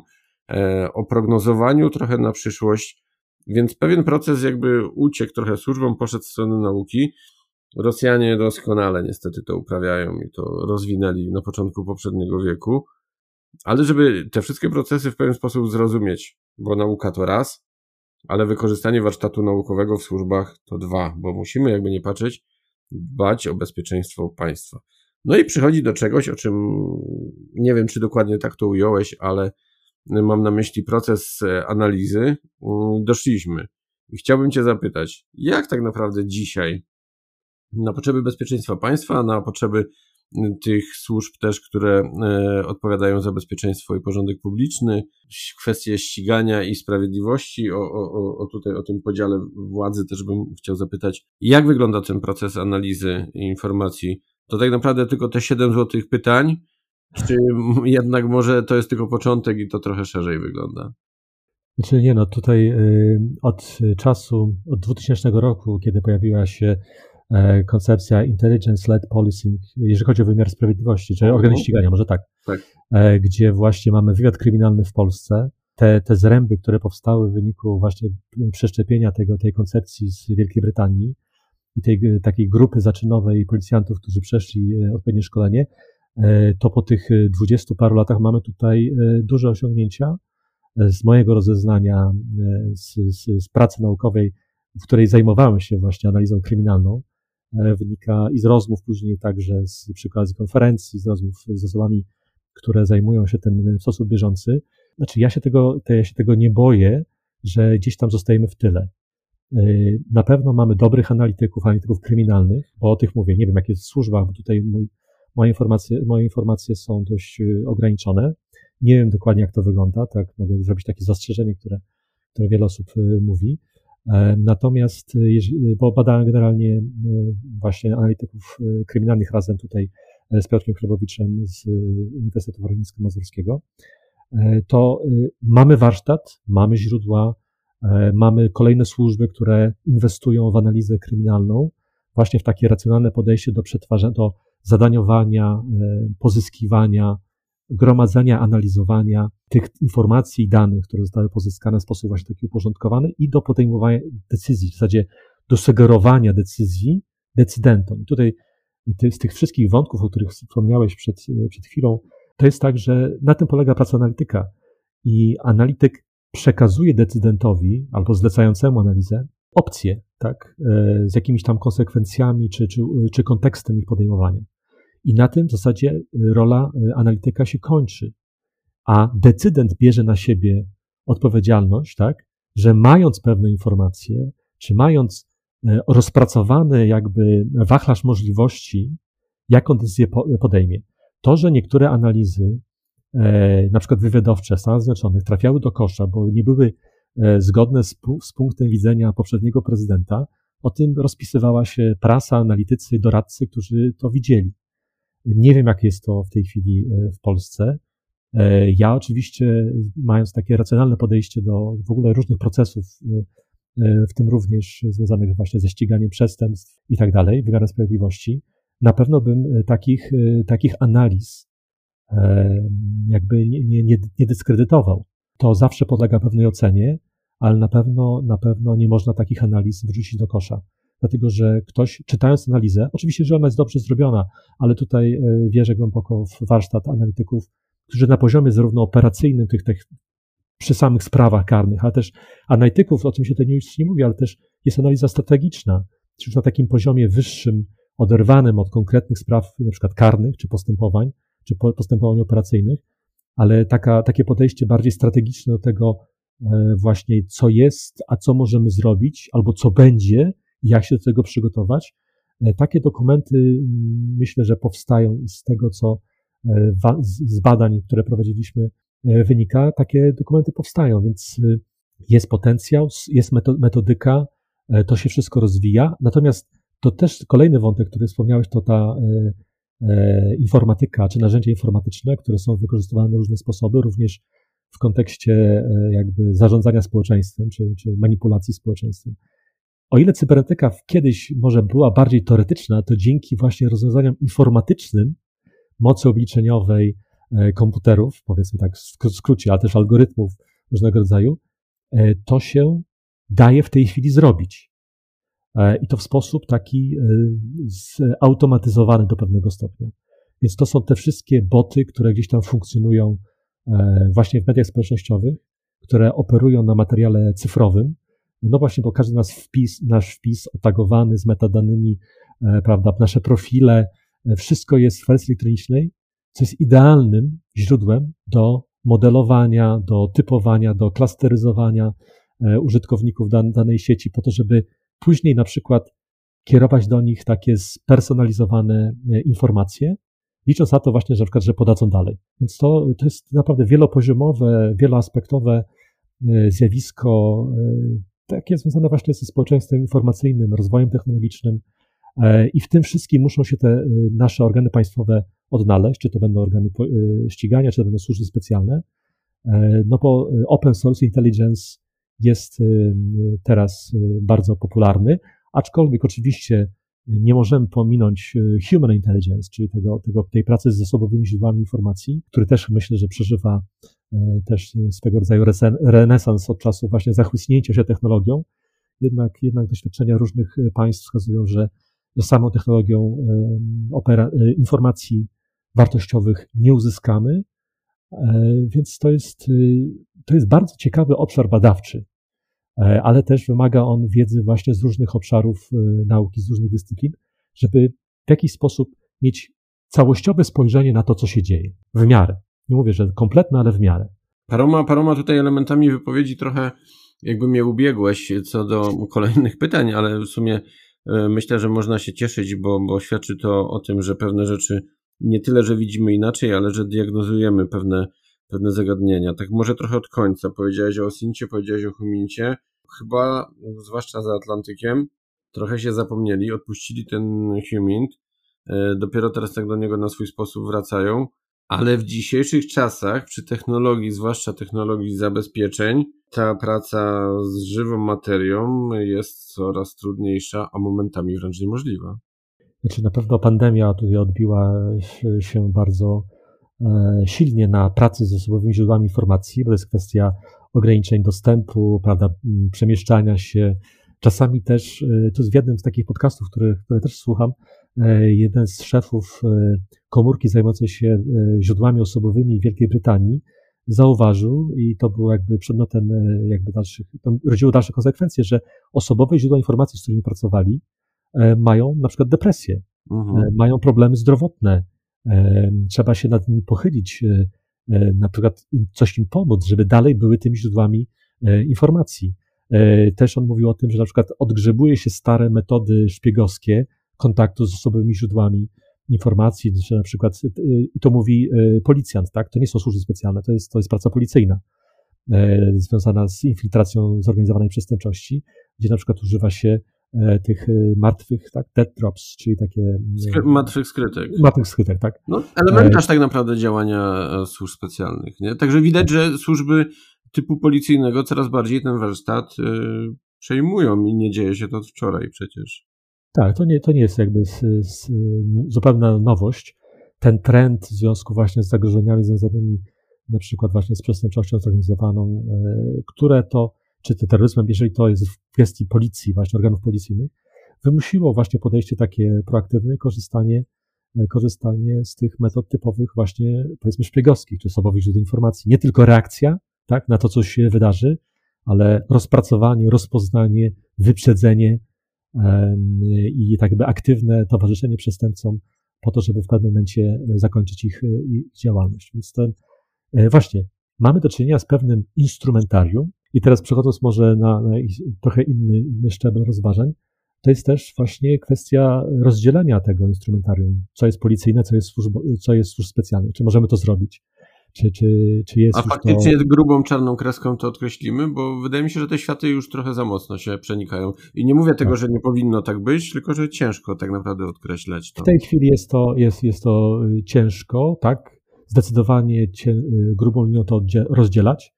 e, o prognozowaniu trochę na przyszłość, więc pewien proces jakby uciekł trochę służbom, poszedł w stronę nauki. Rosjanie doskonale niestety to uprawiają i to rozwinęli na początku poprzedniego wieku. Ale żeby te wszystkie procesy w pewien sposób zrozumieć, bo nauka to raz, ale wykorzystanie warsztatu naukowego w służbach to dwa, bo musimy, jakby nie patrzeć, dbać o bezpieczeństwo państwa. No i przychodzi do czegoś, o czym nie wiem, czy dokładnie tak to ująłeś, ale mam na myśli proces analizy, mm, doszliśmy. I chciałbym Cię zapytać, jak tak naprawdę dzisiaj na potrzeby bezpieczeństwa państwa, na potrzeby tych służb też, które e, odpowiadają za bezpieczeństwo i porządek publiczny, kwestie ścigania i sprawiedliwości, o, o, o tutaj o tym podziale władzy też bym chciał zapytać, jak wygląda ten proces analizy informacji? To tak naprawdę tylko te 7 złotych pytań, czy jednak może to jest tylko początek i to trochę szerzej wygląda? Znaczy nie no, tutaj y, od czasu, od 2000 roku, kiedy pojawiła się koncepcja intelligence-led policing, jeżeli chodzi o wymiar sprawiedliwości, czyli organy mhm. ścigania, może tak, tak. E, gdzie właśnie mamy wywiad kryminalny w Polsce, te, te zręby, które powstały w wyniku właśnie przeszczepienia tego, tej koncepcji z Wielkiej Brytanii i tej takiej grupy zaczynowej policjantów, którzy przeszli e, odpowiednie szkolenie, to po tych dwudziestu paru latach mamy tutaj duże osiągnięcia. Z mojego rozeznania, z, z, z pracy naukowej, w której zajmowałem się właśnie analizą kryminalną, E, wynika i z rozmów później także z, przy okazji konferencji, z rozmów z osobami, które zajmują się tym w sposób bieżący. Znaczy ja się tego, ja się tego nie boję, że gdzieś tam zostajemy w tyle. E, na pewno mamy dobrych analityków, analityków kryminalnych, bo o tych mówię, nie wiem jakie jest służba, bo tutaj mój, moje, informacje, moje informacje są dość e, ograniczone. Nie wiem dokładnie jak to wygląda, tak mogę zrobić takie zastrzeżenie, które, które wiele osób mówi. E, natomiast, e, bo badałem generalnie e, właśnie analityków kryminalnych razem tutaj z Piotrkiem Chlebowiczem z Uniwersytetu Warmińsko-Mazurskiego, to mamy warsztat, mamy źródła, mamy kolejne służby, które inwestują w analizę kryminalną, właśnie w takie racjonalne podejście do przetwarzania, do zadaniowania, pozyskiwania, gromadzenia, analizowania tych informacji i danych, które zostały pozyskane w sposób właśnie taki uporządkowany i do podejmowania decyzji, w zasadzie do sugerowania decyzji decydentom. I tutaj z tych wszystkich wątków, o których wspomniałeś przed, przed chwilą, to jest tak, że na tym polega praca analityka. I analityk przekazuje decydentowi albo zlecającemu analizę opcje, tak, e, z jakimiś tam konsekwencjami czy, czy, czy kontekstem ich podejmowania. I na tym w zasadzie y, rola y, analityka się kończy. A decydent bierze na siebie odpowiedzialność, tak, że mając pewne informacje, czy mając y, rozpracowany jakby wachlarz możliwości, jaką decyzję podejmie. To, że niektóre analizy, e, na przykład wywiadowcze Stanów Zjednoczonych, trafiały do kosza, bo nie były e, zgodne z, z punktem widzenia poprzedniego prezydenta, o tym rozpisywała się prasa, analitycy, doradcy, którzy to widzieli. Nie wiem, jak jest to w tej chwili e, w Polsce. E, ja oczywiście, mając takie racjonalne podejście do w ogóle różnych procesów, e, w tym również związanych właśnie ze ściganiem przestępstw i tak dalej, wymiarem sprawiedliwości, na pewno bym takich, takich analiz jakby nie, nie, nie, nie dyskredytował. To zawsze podlega pewnej ocenie, ale na pewno, na pewno nie można takich analiz wrzucić do kosza dlatego że ktoś, czytając analizę, oczywiście, że ona jest dobrze zrobiona, ale tutaj e, wierzę głęboko w warsztat analityków, którzy na poziomie zarówno operacyjnym, tych, tych przy samych sprawach karnych, ale też analityków, o czym się tutaj nie mówi, ale też jest analiza strategiczna, czyli już na takim poziomie wyższym, oderwanym od konkretnych spraw, na przykład karnych, czy postępowań, czy postępowań operacyjnych, ale taka, takie podejście bardziej strategiczne do tego e, właśnie, co jest, a co możemy zrobić, albo co będzie, jak się do tego przygotować. E, takie dokumenty mm, myślę, że powstają z tego, co e, z badań, które prowadziliśmy, e, wynika, takie dokumenty powstają, więc jest potencjał, jest metodyka, to się wszystko rozwija. Natomiast to też kolejny wątek, który wspomniałeś, to ta informatyka, czy narzędzia informatyczne, które są wykorzystywane na różne sposoby, również w kontekście jakby zarządzania społeczeństwem, czy, czy manipulacji społeczeństwem. O ile cybernetyka kiedyś może była bardziej teoretyczna, to dzięki właśnie rozwiązaniom informatycznym, mocy obliczeniowej e, komputerów, powiedzmy tak w skrócie, ale też algorytmów różnego rodzaju, e, to się daje w tej chwili zrobić. E, I to w sposób taki zautomatyzowany do pewnego stopnia. Więc to są te wszystkie boty, które gdzieś tam funkcjonują właśnie w mediach społecznościowych, które operują na materiale cyfrowym, no właśnie, bo każdy nasz wpis, nasz wpis otagowany z metadanymi, e, prawda, nasze profile, e, wszystko jest w wersji elektronicznej, co jest idealnym źródłem do modelowania, do typowania, do klasteryzowania e, użytkowników danej sieci, po to, żeby później na przykład kierować do nich takie spersonalizowane informacje, licząc na to właśnie, że na przykład, że podadzą dalej. Więc to, to jest naprawdę wielopoziomowe, wieloaspektowe zjawisko, takie związane właśnie ze społeczeństwem informacyjnym, rozwojem technologicznym i w tym wszystkim muszą się te nasze organy państwowe odnaleźć, czy to będą organy ścigania, czy to będą służby specjalne, E, no bo e, open source intelligence jest e, teraz bardzo popularny, aczkolwiek oczywiście nie możemy pominąć human intelligence, czyli tego, tego, tej pracy z zasobowymi źródłami informacji, który też myślę, że przeżywa też swego rodzaju renesans od czasu właśnie zachłysnięcia się technologią. Jednak, jednak doświadczenia różnych państw wskazują, że samą technologią opera, informacji wartościowych nie uzyskamy, E, więc to jest, to jest bardzo ciekawy obszar badawczy, e, ale też wymaga on wiedzy właśnie z różnych obszarów y, nauki, z różnych dyscyplin, żeby w jakiś sposób mieć całościowe spojrzenie na to, co się dzieje. W miarę. Nie mówię, że kompletne, ale w miarę. Paroma, paroma tutaj elementami wypowiedzi trochę jakby mnie ubiegłeś co do kolejnych pytań, ale w sumie e, myślę, że można się cieszyć, bo, bo świadczy to o tym, że pewne rzeczy nie tyle, że widzimy inaczej, ale że diagnozujemy pewne, pewne zagadnienia. Tak może trochę od końca. Powiedziałeś o Osincie, powiedziałeś o Humincie. Chyba, zwłaszcza za Atlantykiem, trochę się zapomnieli, odpuścili ten Humint. E, dopiero teraz tak do niego na swój sposób wracają. Ale w dzisiejszych czasach, przy technologii, zwłaszcza technologii zabezpieczeń, ta praca z żywą materią jest coraz trudniejsza, a momentami wręcz niemożliwa. Znaczy na pewno pandemia tutaj odbiła się bardzo silnie na pracy z zasobowymi źródłami informacji, bo to jest kwestia ograniczeń dostępu, prawda, przemieszczania się. Czasami też, e, to jest w jednym z takich podcastów, które, które też słucham, e, jeden z szefów komórki zajmującej się źródłami osobowymi w Wielkiej Brytanii zauważył, i to było jakby przedmiotem jakby dalszych, to rodziło dalsze konsekwencje, że osobowe źródła informacji, z którymi pracowali, E, mają na przykład depresję, mhm. E, mają problemy zdrowotne. E, trzeba się nad nimi pochylić, na przykład coś im pomóc, żeby dalej były tymi źródłami informacji. Też on mówił o tym, że na przykład odgrzebuje się stare metody szpiegowskie kontaktu z osobowymi źródłami informacji, że na przykład, i to mówi policjant, tak? To nie są służby specjalne, to jest, to jest praca policyjna związana z infiltracją zorganizowanej przestępczości, gdzie na przykład używa się E, tych e, martwych, tak, dead drops, czyli takie... Skry martwych skrytek. Martwych skrytek, tak. No, elementarz tak naprawdę działania e, służb specjalnych, nie? Także widać, że służby typu policyjnego coraz bardziej ten warsztat y, przejmują i nie dzieje się to od wczoraj przecież. Tak, to nie, to nie jest jakby z, z, zupełna nowość. Ten trend w związku właśnie z zagrożeniami związanymi na przykład właśnie z przestępczością zorganizowaną, które to czy terroryzmem, jeżeli to jest w kwestii policji, właśnie organów policyjnych, wymusiło właśnie podejście takie proaktywne, korzystanie, e, korzystanie z tych metod typowych właśnie, powiedzmy, szpiegowskich, czy osobowych źródeł informacji. Nie tylko reakcja, tak, na to, co się wydarzy, ale rozpracowanie, rozpoznanie, wyprzedzenie i tak jakby aktywne towarzyszenie przestępcom po to, żeby w pewnym momencie zakończyć ich, ich działalność. Więc ten, e, właśnie, mamy do czynienia z pewnym instrumentarium, i teraz przechodząc może na, na trochę inny, inny szczebel rozważań, to jest też właśnie kwestia rozdzielenia tego instrumentarium, co jest policyjne, co jest służb, co jest służb specjalnych. Czy możemy to zrobić? Czy, czy, czy jest A faktycznie to... grubą czarną kreską to określimy, bo wydaje mi się, że te światy już trochę za mocno się przenikają. I nie mówię tego, tak. że nie powinno tak być, tylko że ciężko tak naprawdę odkreślać to. W tej chwili jest to, jest, jest to y, ciężko, tak? Zdecydowanie cię, y, grubą linią to rozdzielać.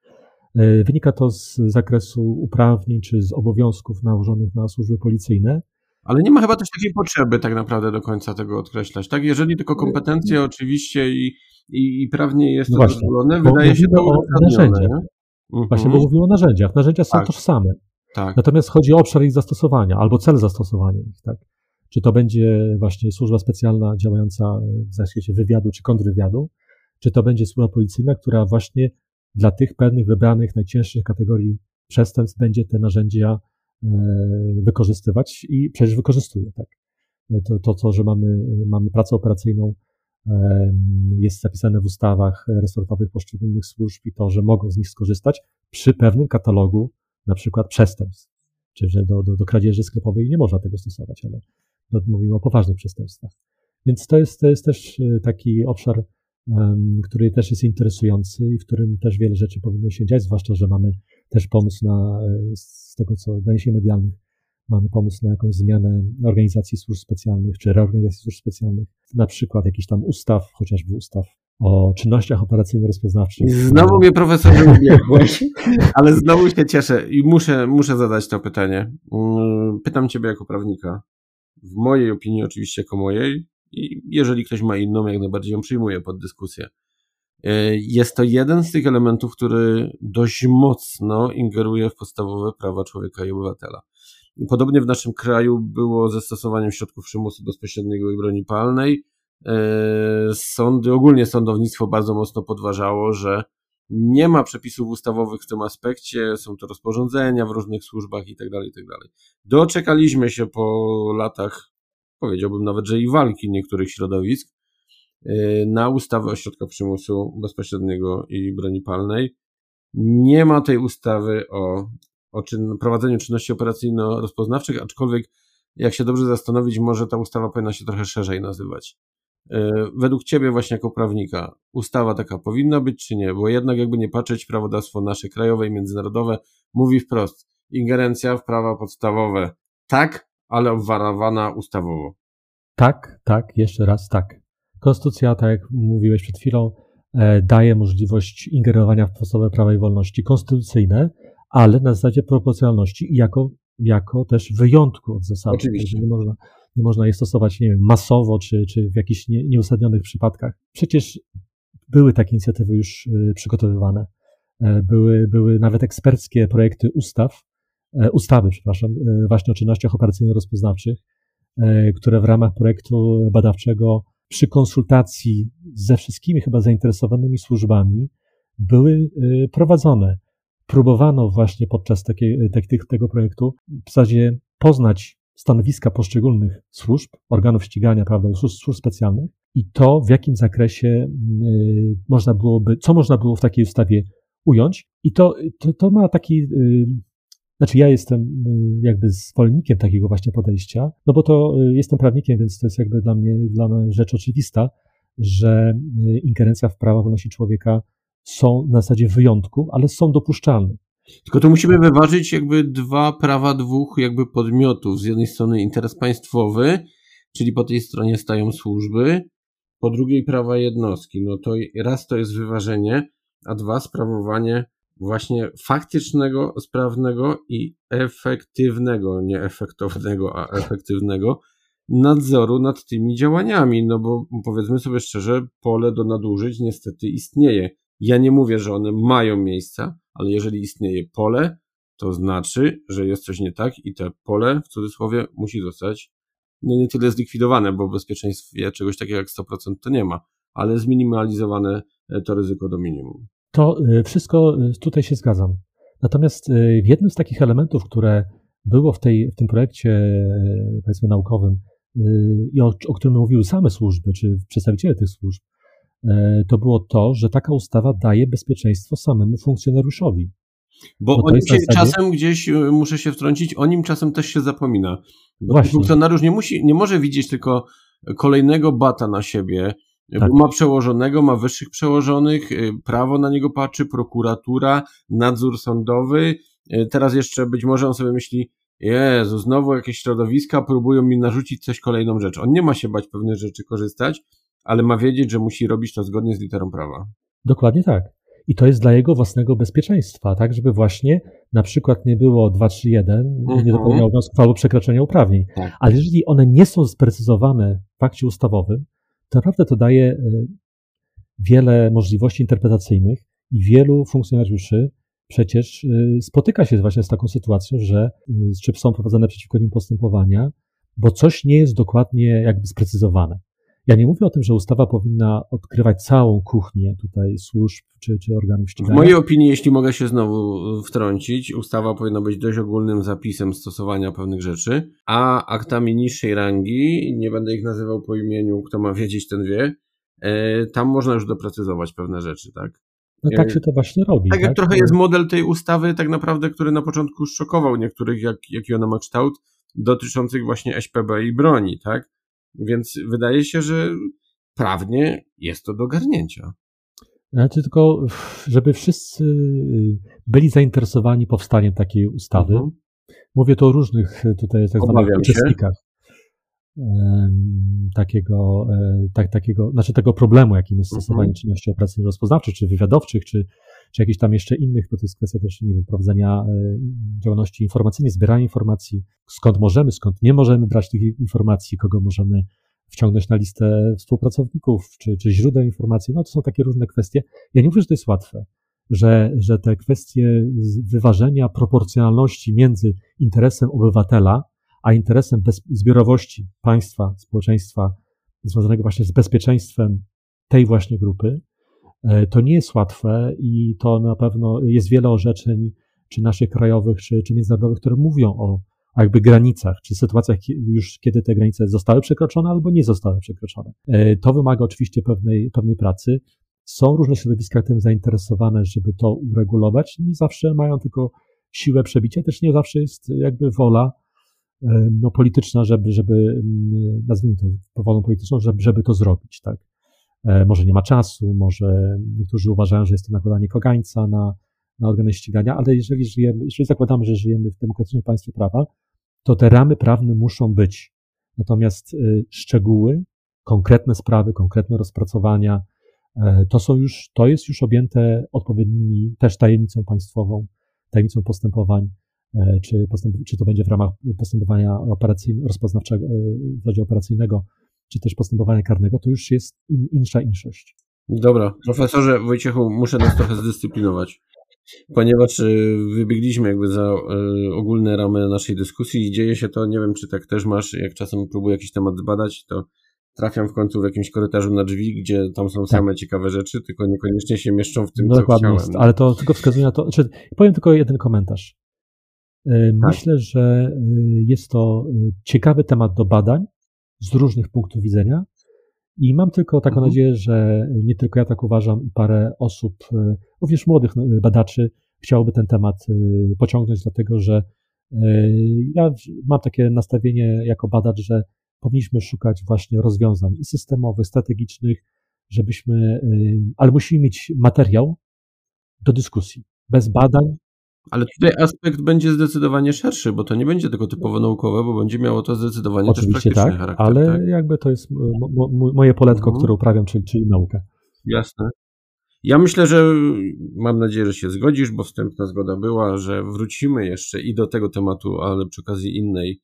E, wynika to z zakresu uprawnień czy z obowiązków nałożonych na służby policyjne. Ale nie ma chyba też takiej potrzeby tak naprawdę do końca tego odkreślać, tak? Jeżeli tylko kompetencje oczywiście i, i, i prawnie jest no to dozwolone, wydaje się to o narzędziach. Mhm. Właśnie, bo mówiło o narzędziach. Narzędzia są tak. tożsame. Tak. Natomiast chodzi o obszar ich zastosowania albo cel zastosowania ich, tak? Czy to będzie właśnie służba specjalna działająca w zakresie wywiadu czy kontrwywiadu, czy to będzie służba policyjna, która właśnie dla tych pewnych wybranych najcięższych kategorii przestępstw będzie te narzędzia e, wykorzystywać i przecież wykorzystuje, tak. To, to co, że mamy, mamy pracę operacyjną jest zapisane w ustawach resortowych poszczególnych służb i to, że mogą z nich skorzystać przy pewnym katalogu na przykład przestępstw. Czy że do, do, do kradzieży sklepowej nie można tego stosować, ale no, mówimy o poważnych przestępstwach. Więc to jest, to jest też e, taki obszar, który też jest interesujący i w którym też wiele rzeczy powinno się dziać, zwłaszcza, że mamy też pomysł na, e, z tego co doniesień medialnych, mamy pomysł na jakąś zmianę organizacji służb specjalnych, czy reorganizacji służb specjalnych, na przykład jakiś tam ustaw, chociażby ustaw o czynnościach operacyjno-rozpoznawczych. Znowu mnie profesorze ubiegłeś, ale znowu się cieszę i muszę, muszę zadać to pytanie. Mm, pytam ciebie jako prawnika. W mojej opinii, oczywiście jako mojej, jeżeli ktoś ma inną, jak najbardziej ją przyjmuję pod dyskusję. E, jest to jeden z tych elementów, który dość mocno ingeruje w podstawowe prawa człowieka i obywatela. Podobnie w naszym kraju było zastosowaniem środków przymusu bezpośredniego i broni palnej. E, sądy, ogólnie sądownictwo bardzo mocno podważało, że nie ma przepisów ustawowych w tym aspekcie, są to rozporządzenia w różnych służbach itd. Tak itd. Tak Doczekaliśmy się po latach, powiedziałbym nawet, że i walki niektórych środowisk e, na ustawę o środkach przymusu bezpośredniego i broni palnej. Nie ma tej ustawy o o czyn, prowadzeniu czynności operacyjno-rozpoznawczych, aczkolwiek jak się dobrze zastanowić, może ta ustawa powinna się trochę szerzej nazywać. E, według Ciebie właśnie jako prawnika ustawa taka powinna być czy nie? Bo jednak jakby nie patrzeć, prawodawstwo nasze krajowe i międzynarodowe mówi wprost, ingerencja w prawa podstawowe tak, ale obwarowana ustawowo. Tak, tak, jeszcze raz tak. Konstytucja, tak jak mówiłeś przed chwilą, e, daje możliwość ingerowania w podstawowe prawa i wolności konstytucyjne, ale na zasadzie proporcjonalności i jako, jako też wyjątku od zasady. Oczywiście. Nie można, nie można je stosować, nie wiem, masowo czy, czy w jakichś nie, nieuzasadnionych przypadkach. Przecież były takie inicjatywy już y, przygotowywane. E, były, były nawet eksperckie projekty ustaw, ustawy, przepraszam, e, właśnie o czynnościach operacyjno-rozpoznawczych, które w ramach projektu badawczego przy konsultacji ze wszystkimi chyba zainteresowanymi służbami były prowadzone próbowano właśnie podczas takiej, te, tego projektu w zasadzie poznać stanowiska poszczególnych służb, organów ścigania, prawda, służb, służb specjalnych i to, w jakim zakresie można byłoby, co można było w takiej ustawie ująć. I to, to, to ma taki, znaczy ja jestem y, jakby zwolennikiem takiego właśnie podejścia, no bo to y, jestem prawnikiem, więc to jest jakby dla mnie, dla mnie rzecz oczywista, że y, ingerencja w prawa wolności człowieka są na zasadzie wyjątku, ale są dopuszczalne. Tylko tu musimy wyważyć jakby dwa prawa dwóch jakby podmiotów. Z jednej strony interes państwowy, czyli po tej stronie stają służby, po drugiej prawa jednostki. No to raz to jest wyważenie, a dwa sprawowanie właśnie faktycznego, sprawnego i efektywnego, nie efektownego, a efektywnego nadzoru nad tymi działaniami. No bo powiedzmy sobie szczerze, pole do nadużyć niestety istnieje. Ja nie mówię, że one mają miejsca, ale jeżeli istnieje pole, to znaczy, że jest coś nie tak i te pole, w cudzysłowie, musi zostać no nie tyle zlikwidowane, bo w bezpieczeństwie czegoś takiego jak 100% to nie ma, ale zminimalizowane e, to ryzyko do minimum. To e, wszystko e, tutaj się zgadzam. Natomiast w jednym z takich elementów, które było w, tej, w tym projekcie, powiedzmy, naukowym, i o, o którym mówiły same służby, czy przedstawiciele tych służb, to było to, że taka ustawa daje bezpieczeństwo samemu funkcjonariuszowi. Bo, Bo o nim się zasadzie... czasem gdzieś, muszę się wtrącić, o nim czasem też się zapomina. Bo funkcjonariusz nie, musi, nie może widzieć tylko kolejnego bata na siebie, tak. ma przełożonego, ma wyższych przełożonych, e, prawo na niego patrzy, prokuratura, nadzór sądowy. Teraz jeszcze być może on sobie myśli, Jezu, znowu jakieś środowiska próbują mi narzucić coś kolejną rzecz. On nie ma się bać pewnych rzeczy korzystać, ale ma wiedzieć, że musi robić to zgodnie z literą prawa. Dokładnie tak. I to jest dla jego własnego bezpieczeństwa, tak, żeby właśnie na przykład nie było 231, mhm. nie dopełniał wniosków albo przekroczenia uprawnień. Tak. Ale jeżeli one nie są sprecyzowane w akcie ustawowym, naprawdę to daje e, wiele możliwości interpretacyjnych i wielu funkcjonariuszy przecież e, spotyka się właśnie z taką sytuacją, że e, czy są prowadzone przeciwko nim postępowania, bo coś nie jest dokładnie jakby sprecyzowane. Ja nie mówię o tym, że ustawa powinna odkrywać całą kuchnię tutaj służb czy, czy organów ścigania. W mojej opinii, jeśli mogę się znowu wtrącić, ustawa powinna być dość ogólnym zapisem stosowania pewnych rzeczy, a aktami niższej rangi, nie będę ich nazywał po imieniu, kto ma wiedzieć, ten wie, tam można już doprecyzować pewne rzeczy, tak? No tak się to właśnie robi. Tak, tak? trochę jest model tej ustawy tak naprawdę, który na początku szokował niektórych, jak, jaki ona ma kształt, dotyczących właśnie SPB i broni, tak? Więc wydaje się, że prawnie jest to do garnięcia. Znaczy tylko, żeby wszyscy y, byli zainteresowani powstaniem takiej ustawy. Mhm. Mówię to o różnych tutaj tak zwanych uczestnikach takiego, e, tak, takiego, znaczy tego problemu, jakim jest stosowanie mhm. czynności operacyjnych rozpoznawczych, czy wywiadowczych, czy, czy jakichś tam jeszcze innych, bo to jest kwestia też, nie wiem, prowadzenia e, działalności informacyjnej, zbierania informacji, skąd możemy, skąd nie możemy brać tych informacji, kogo możemy wciągnąć na listę współpracowników, czy, czy źródeł informacji. No to są takie różne kwestie. Ja nie mówię, że to jest łatwe, że, że te kwestie wyważenia proporcjonalności między interesem obywatela, a interesem bez, zbiorowości państwa, społeczeństwa, związanego właśnie z bezpieczeństwem tej właśnie grupy, to nie jest łatwe i to na pewno jest wiele orzeczeń, czy naszych krajowych, czy, czy międzynarodowych, które mówią o, jakby granicach, czy sytuacjach już, kiedy te granice zostały przekroczone albo nie zostały przekroczone. E, to wymaga oczywiście pewnej, pewnej pracy. Są różne środowiska tym zainteresowane, żeby to uregulować. Nie zawsze mają tylko siłę przebicia, też nie zawsze jest jakby wola no, polityczna, żeby, żeby mm, nazwijmy to powolą polityczną, żeby, żeby to zrobić, tak. E, może nie ma czasu, może niektórzy uważają, że jest to nakładanie kogańca na, na organy ścigania, ale jeżeli żyjemy, jeżeli zakładamy, że żyjemy w demokratycznym państwie prawa, to te ramy prawne muszą być. Natomiast y, szczegóły, konkretne sprawy, konkretne rozpracowania, e, to są już, to jest już objęte odpowiednimi też tajemnicą państwową, tajemnicą postępowań E, czy, postęp, czy to będzie w ramach postępowania operacyjnego, rozpoznawczego, w e, operacyjnego, czy też postępowania karnego, to już jest in, insza inszość. Dobra, profesorze Wojciechu, muszę nas trochę zdyscyplinować, ponieważ e, wybiegliśmy jakby za ogólne ramy naszej dyskusji i dzieje się to, nie wiem czy tak też masz, jak czasem próbuję jakiś temat zbadać, to trafiam w końcu w jakimś korytarzu na drzwi, gdzie tam są same tak. ciekawe rzeczy, tylko niekoniecznie się mieszczą w tym, no, co Dokładnie chciałem. Jest, ale to tylko wskazuje na to, znaczy, powiem tylko jeden komentarz. E, tak. Myślę, że e, jest to ciekawy temat do badań z różnych punktów widzenia. I mam tylko taką mhm. nadzieję, że nie tylko ja tak uważam, i parę osób, również młodych badaczy, chciałoby ten temat pociągnąć, dlatego że ja mam takie nastawienie jako badacz, że powinniśmy szukać właśnie rozwiązań i systemowych, strategicznych, żebyśmy, ale musimy mieć materiał do dyskusji. Bez badań ale tutaj aspekt będzie zdecydowanie szerszy, bo to nie będzie tylko typowo naukowe, bo będzie miało to zdecydowanie Oczywiście też praktyczny tak, charakter. Ale tak? jakby to jest moje poletko, mhm. które uprawiam, czyli, czyli naukę. Jasne. Ja myślę, że mam nadzieję, że się zgodzisz, bo wstępna zgoda była, że wrócimy jeszcze i do tego tematu, ale przy okazji innej,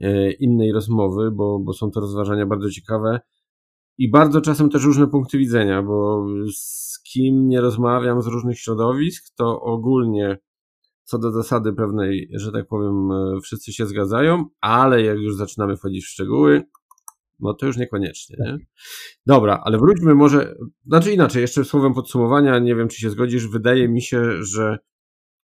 e, innej rozmowy, bo, bo są to rozważania bardzo ciekawe i bardzo czasem też różne punkty widzenia, bo z kim nie rozmawiam z różnych środowisk, to ogólnie co do zasady pewnej, że tak powiem, e, wszyscy się zgadzają, ale jak już zaczynamy wchodzić w szczegóły, no to już niekoniecznie. Nie? Dobra, ale wróćmy może, znaczy inaczej, jeszcze słowem podsumowania, nie wiem czy się zgodzisz, wydaje mi się, że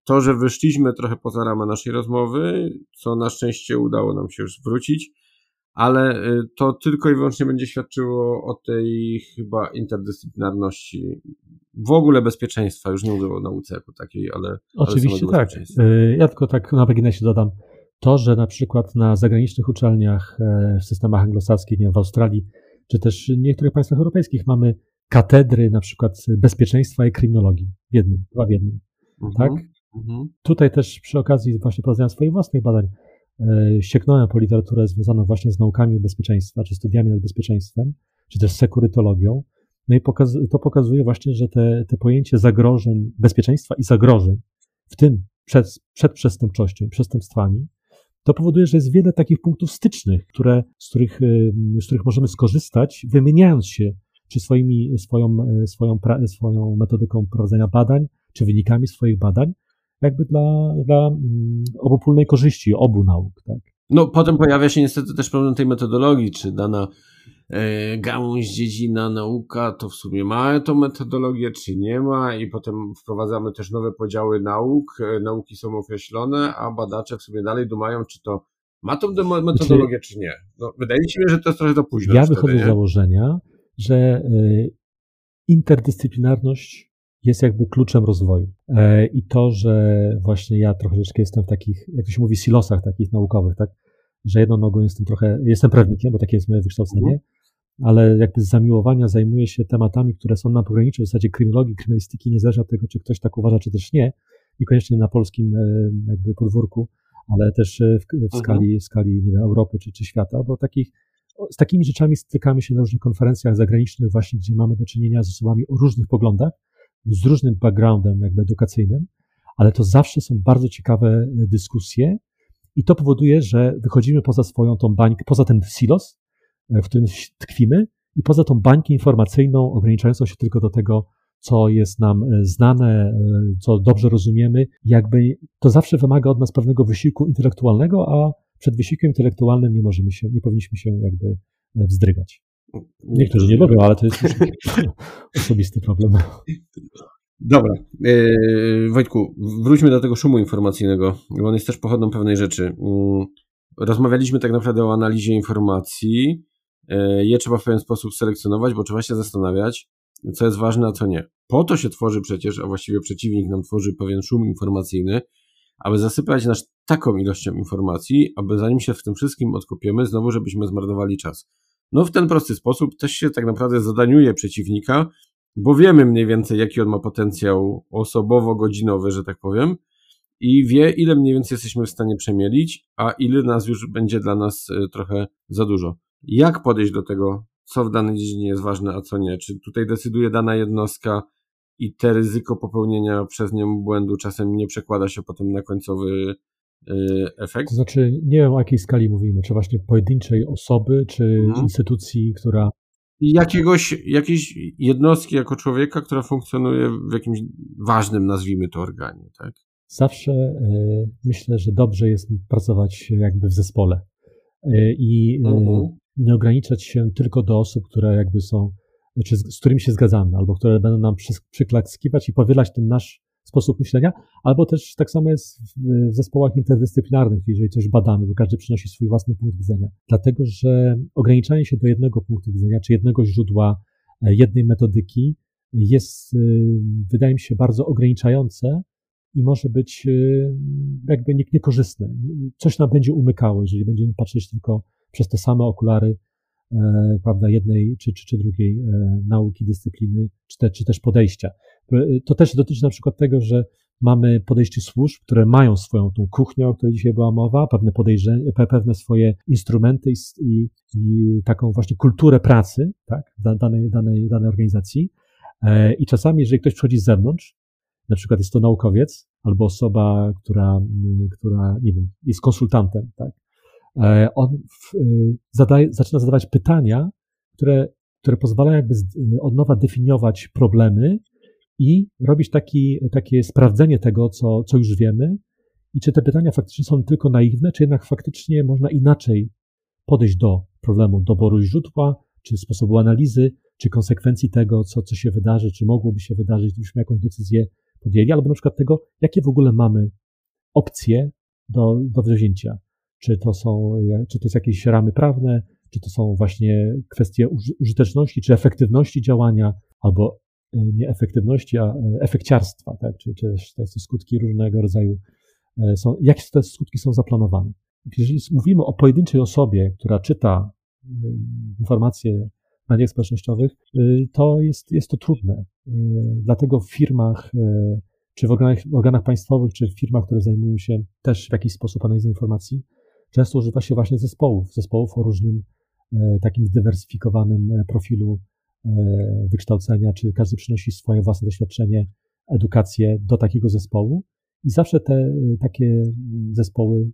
to, że wyszliśmy trochę poza ramę naszej rozmowy, co na szczęście udało nam się już wrócić, ale y, to tylko i wyłącznie będzie świadczyło o tej chyba interdyscyplinarności, w ogóle bezpieczeństwa, już nie mówię o nauce jako takiej, ale. Oczywiście ale tak. Y, ja tylko tak na marginesie dodam. To, że na przykład na zagranicznych uczelniach e, w systemach anglosaskich, nie wiem, w Australii, czy też w niektórych państwach europejskich mamy katedry na przykład bezpieczeństwa i kryminologii w jednym, dwa w jednym. Mhm, tak? Mhm. Tutaj też przy okazji właśnie prowadzenia swoich własnych badań sięgnąłem po literaturę związaną właśnie z naukami bezpieczeństwa, czy studiami nad bezpieczeństwem, czy też sekurytologią. No i pokaz to pokazuje właśnie, że te, te pojęcie zagrożeń, bezpieczeństwa i zagrożeń, w tym przed, przed przestępczością i przestępstwami, to powoduje, że jest wiele takich punktów stycznych, które, z, których, z których możemy skorzystać, wymieniając się czy swoimi, swoją, swoją, swoją metodyką prowadzenia badań, czy wynikami swoich badań, jakby dla, dla mm, obopólnej korzyści obu nauk. Tak? No potem pojawia się niestety też problem tej metodologii, czy dana e, gałąź, dziedzina, nauka to w sumie ma tą metodologię, czy nie ma i potem wprowadzamy też nowe podziały nauk, e, nauki są określone, a badacze w sumie dalej dumają, czy to ma tą metodologię, czy, nie. No, wydaje mi się, że to jest trochę za późno. Ja wychodzę z założenia, że interdyscyplinarność jest jakby kluczem rozwoju. I to, że właśnie ja troszeczkę jestem w takich, jak to się mówi, silosach takich naukowych, tak? Że jedną nogą jestem trochę, jestem prawnikiem, bo takie jest moje wykształcenie, mhm ale jakby z zamiłowania zajmuje się tematami, które są na pograniczu w zasadzie kryminologii, kryminalistyki, niezależnie od tego, czy ktoś tak uważa, czy też nie, niekoniecznie na polskim e, jakby podwórku, ale też e, w, w mhm. skali, w skali nie wiem, Europy czy, czy świata, bo takich, z takimi rzeczami stykamy się na różnych konferencjach zagranicznych właśnie, gdzie mamy do czynienia z osobami o różnych poglądach, z różnym backgroundem jakby edukacyjnym, ale to zawsze są bardzo ciekawe e, dyskusje i to powoduje, że wychodzimy poza swoją tą bańkę, poza ten silos, w którym tkwimy i poza tą bańkę informacyjną ograniczającą się tylko do tego, co jest nam e, znane, e, co dobrze rozumiemy, jakby to zawsze wymaga od nas pewnego wysiłku intelektualnego, a przed wysiłkiem intelektualnym nie możemy się, nie powinniśmy się jakby e, wzdrygać. Niektórzy nie mogą, ale to jest osobisty problem. Dobra. Wojtku, wróćmy do tego szumu informacyjnego, bo on jest też pochodną pewnej rzeczy. Mm, rozmawialiśmy tak naprawdę o analizie informacji, E, je trzeba w pewien sposób selekcjonować, bo trzeba się zastanawiać, co jest ważne, a co nie. Po to się tworzy przecież, a właściwie przeciwnik nam tworzy pewien szum informacyjny, aby zasypać nas taką ilością informacji, aby zanim się w tym wszystkim odkopiemy, znowu żebyśmy zmarnowali czas. No w ten prosty sposób też się tak naprawdę zadaniuje przeciwnika, bo wiemy mniej więcej, jaki on ma potencjał osobowo-godzinowy, że tak powiem, i wie, ile mniej więcej jesteśmy w stanie przemielić, a ile nas już będzie dla nas e, trochę za dużo jak podejść do tego, co w danej dziedzinie jest ważne, a co nie? Czy tutaj decyduje dana jednostka i te ryzyko popełnienia przez nią błędu czasem nie przekłada się potem na końcowy efekt? To znaczy, nie wiem o jakiej skali mówimy, czy właśnie pojedynczej osoby, czy mhm. instytucji, która. Jakiegoś, jakiejś jednostki jako człowieka, która funkcjonuje w jakimś ważnym, nazwijmy to, organie, tak? Zawsze y, myślę, że dobrze jest pracować jakby w zespole. Y, I mhm nie ograniczać się tylko do osób, które jakby są, czy z, z którymi się zgadzamy, albo które będą nam przy, przyklaskiwać i powielać ten nasz sposób myślenia, albo też tak samo jest w, zespołach interdyscyplinarnych, jeżeli coś badamy, bo każdy przynosi swój własny punkt widzenia. Dlatego, że ograniczanie się do jednego punktu widzenia, czy jednego źródła, e, jednej metodyki jest, e, wydaje mi się, bardzo ograniczające i może być e, jakby niekorzystne. Coś nam będzie umykało, jeżeli będziemy patrzeć tylko przez te same okulary, prawda, jednej czy, czy, czy drugiej nauki, dyscypliny, czy, te, czy też podejścia. E, to też dotyczy na przykład tego, że mamy podejście służb, które mają swoją tą kuchnię, o której dzisiaj była mowa, pewne podejrzenia, pewne swoje instrumenty i, i, taką właśnie kulturę pracy, tak, danej, danej, danej organizacji. I czasami, jeżeli ktoś przychodzi z zewnątrz, na przykład jest to naukowiec albo osoba, która, która nie wiem, jest konsultantem, tak, E, on y, zadaje, zaczyna zadawać pytania, które, które pozwalają jakby y, od nowa definiować problemy i robić taki, takie sprawdzenie tego, co, co już wiemy. I czy te pytania faktycznie są tylko naiwne, czy jednak faktycznie można inaczej podejść do problemu doboru źródła, czy sposobu analizy, czy konsekwencji tego, co, co się wydarzy, czy mogłoby się wydarzyć, gdybyśmy jakąś decyzję podjęli, albo na przykład tego, jakie w ogóle mamy opcje do, do wzięcia. Czy to są, czy to jest jakieś ramy prawne, czy to są właśnie kwestie użyteczności, czy efektywności działania, albo nie efektywności, a e, efekciarstwa, tak? czy, czy te skutki różnego rodzaju e, są, jakie te skutki są zaplanowane. Jeżeli mówimy o pojedynczej osobie, która czyta informacje w mediach społecznościowych, to jest, jest to trudne. Dlatego w firmach czy w organach, organach państwowych, czy w firmach, które zajmują się też w jakiś sposób analizą informacji, często używa się właśnie zespołów, zespołów o różnym e, takim zdywersyfikowanym e, profilu e, wykształcenia, czy każdy przynosi swoje własne doświadczenie, edukację do takiego zespołu i zawsze te takie zespoły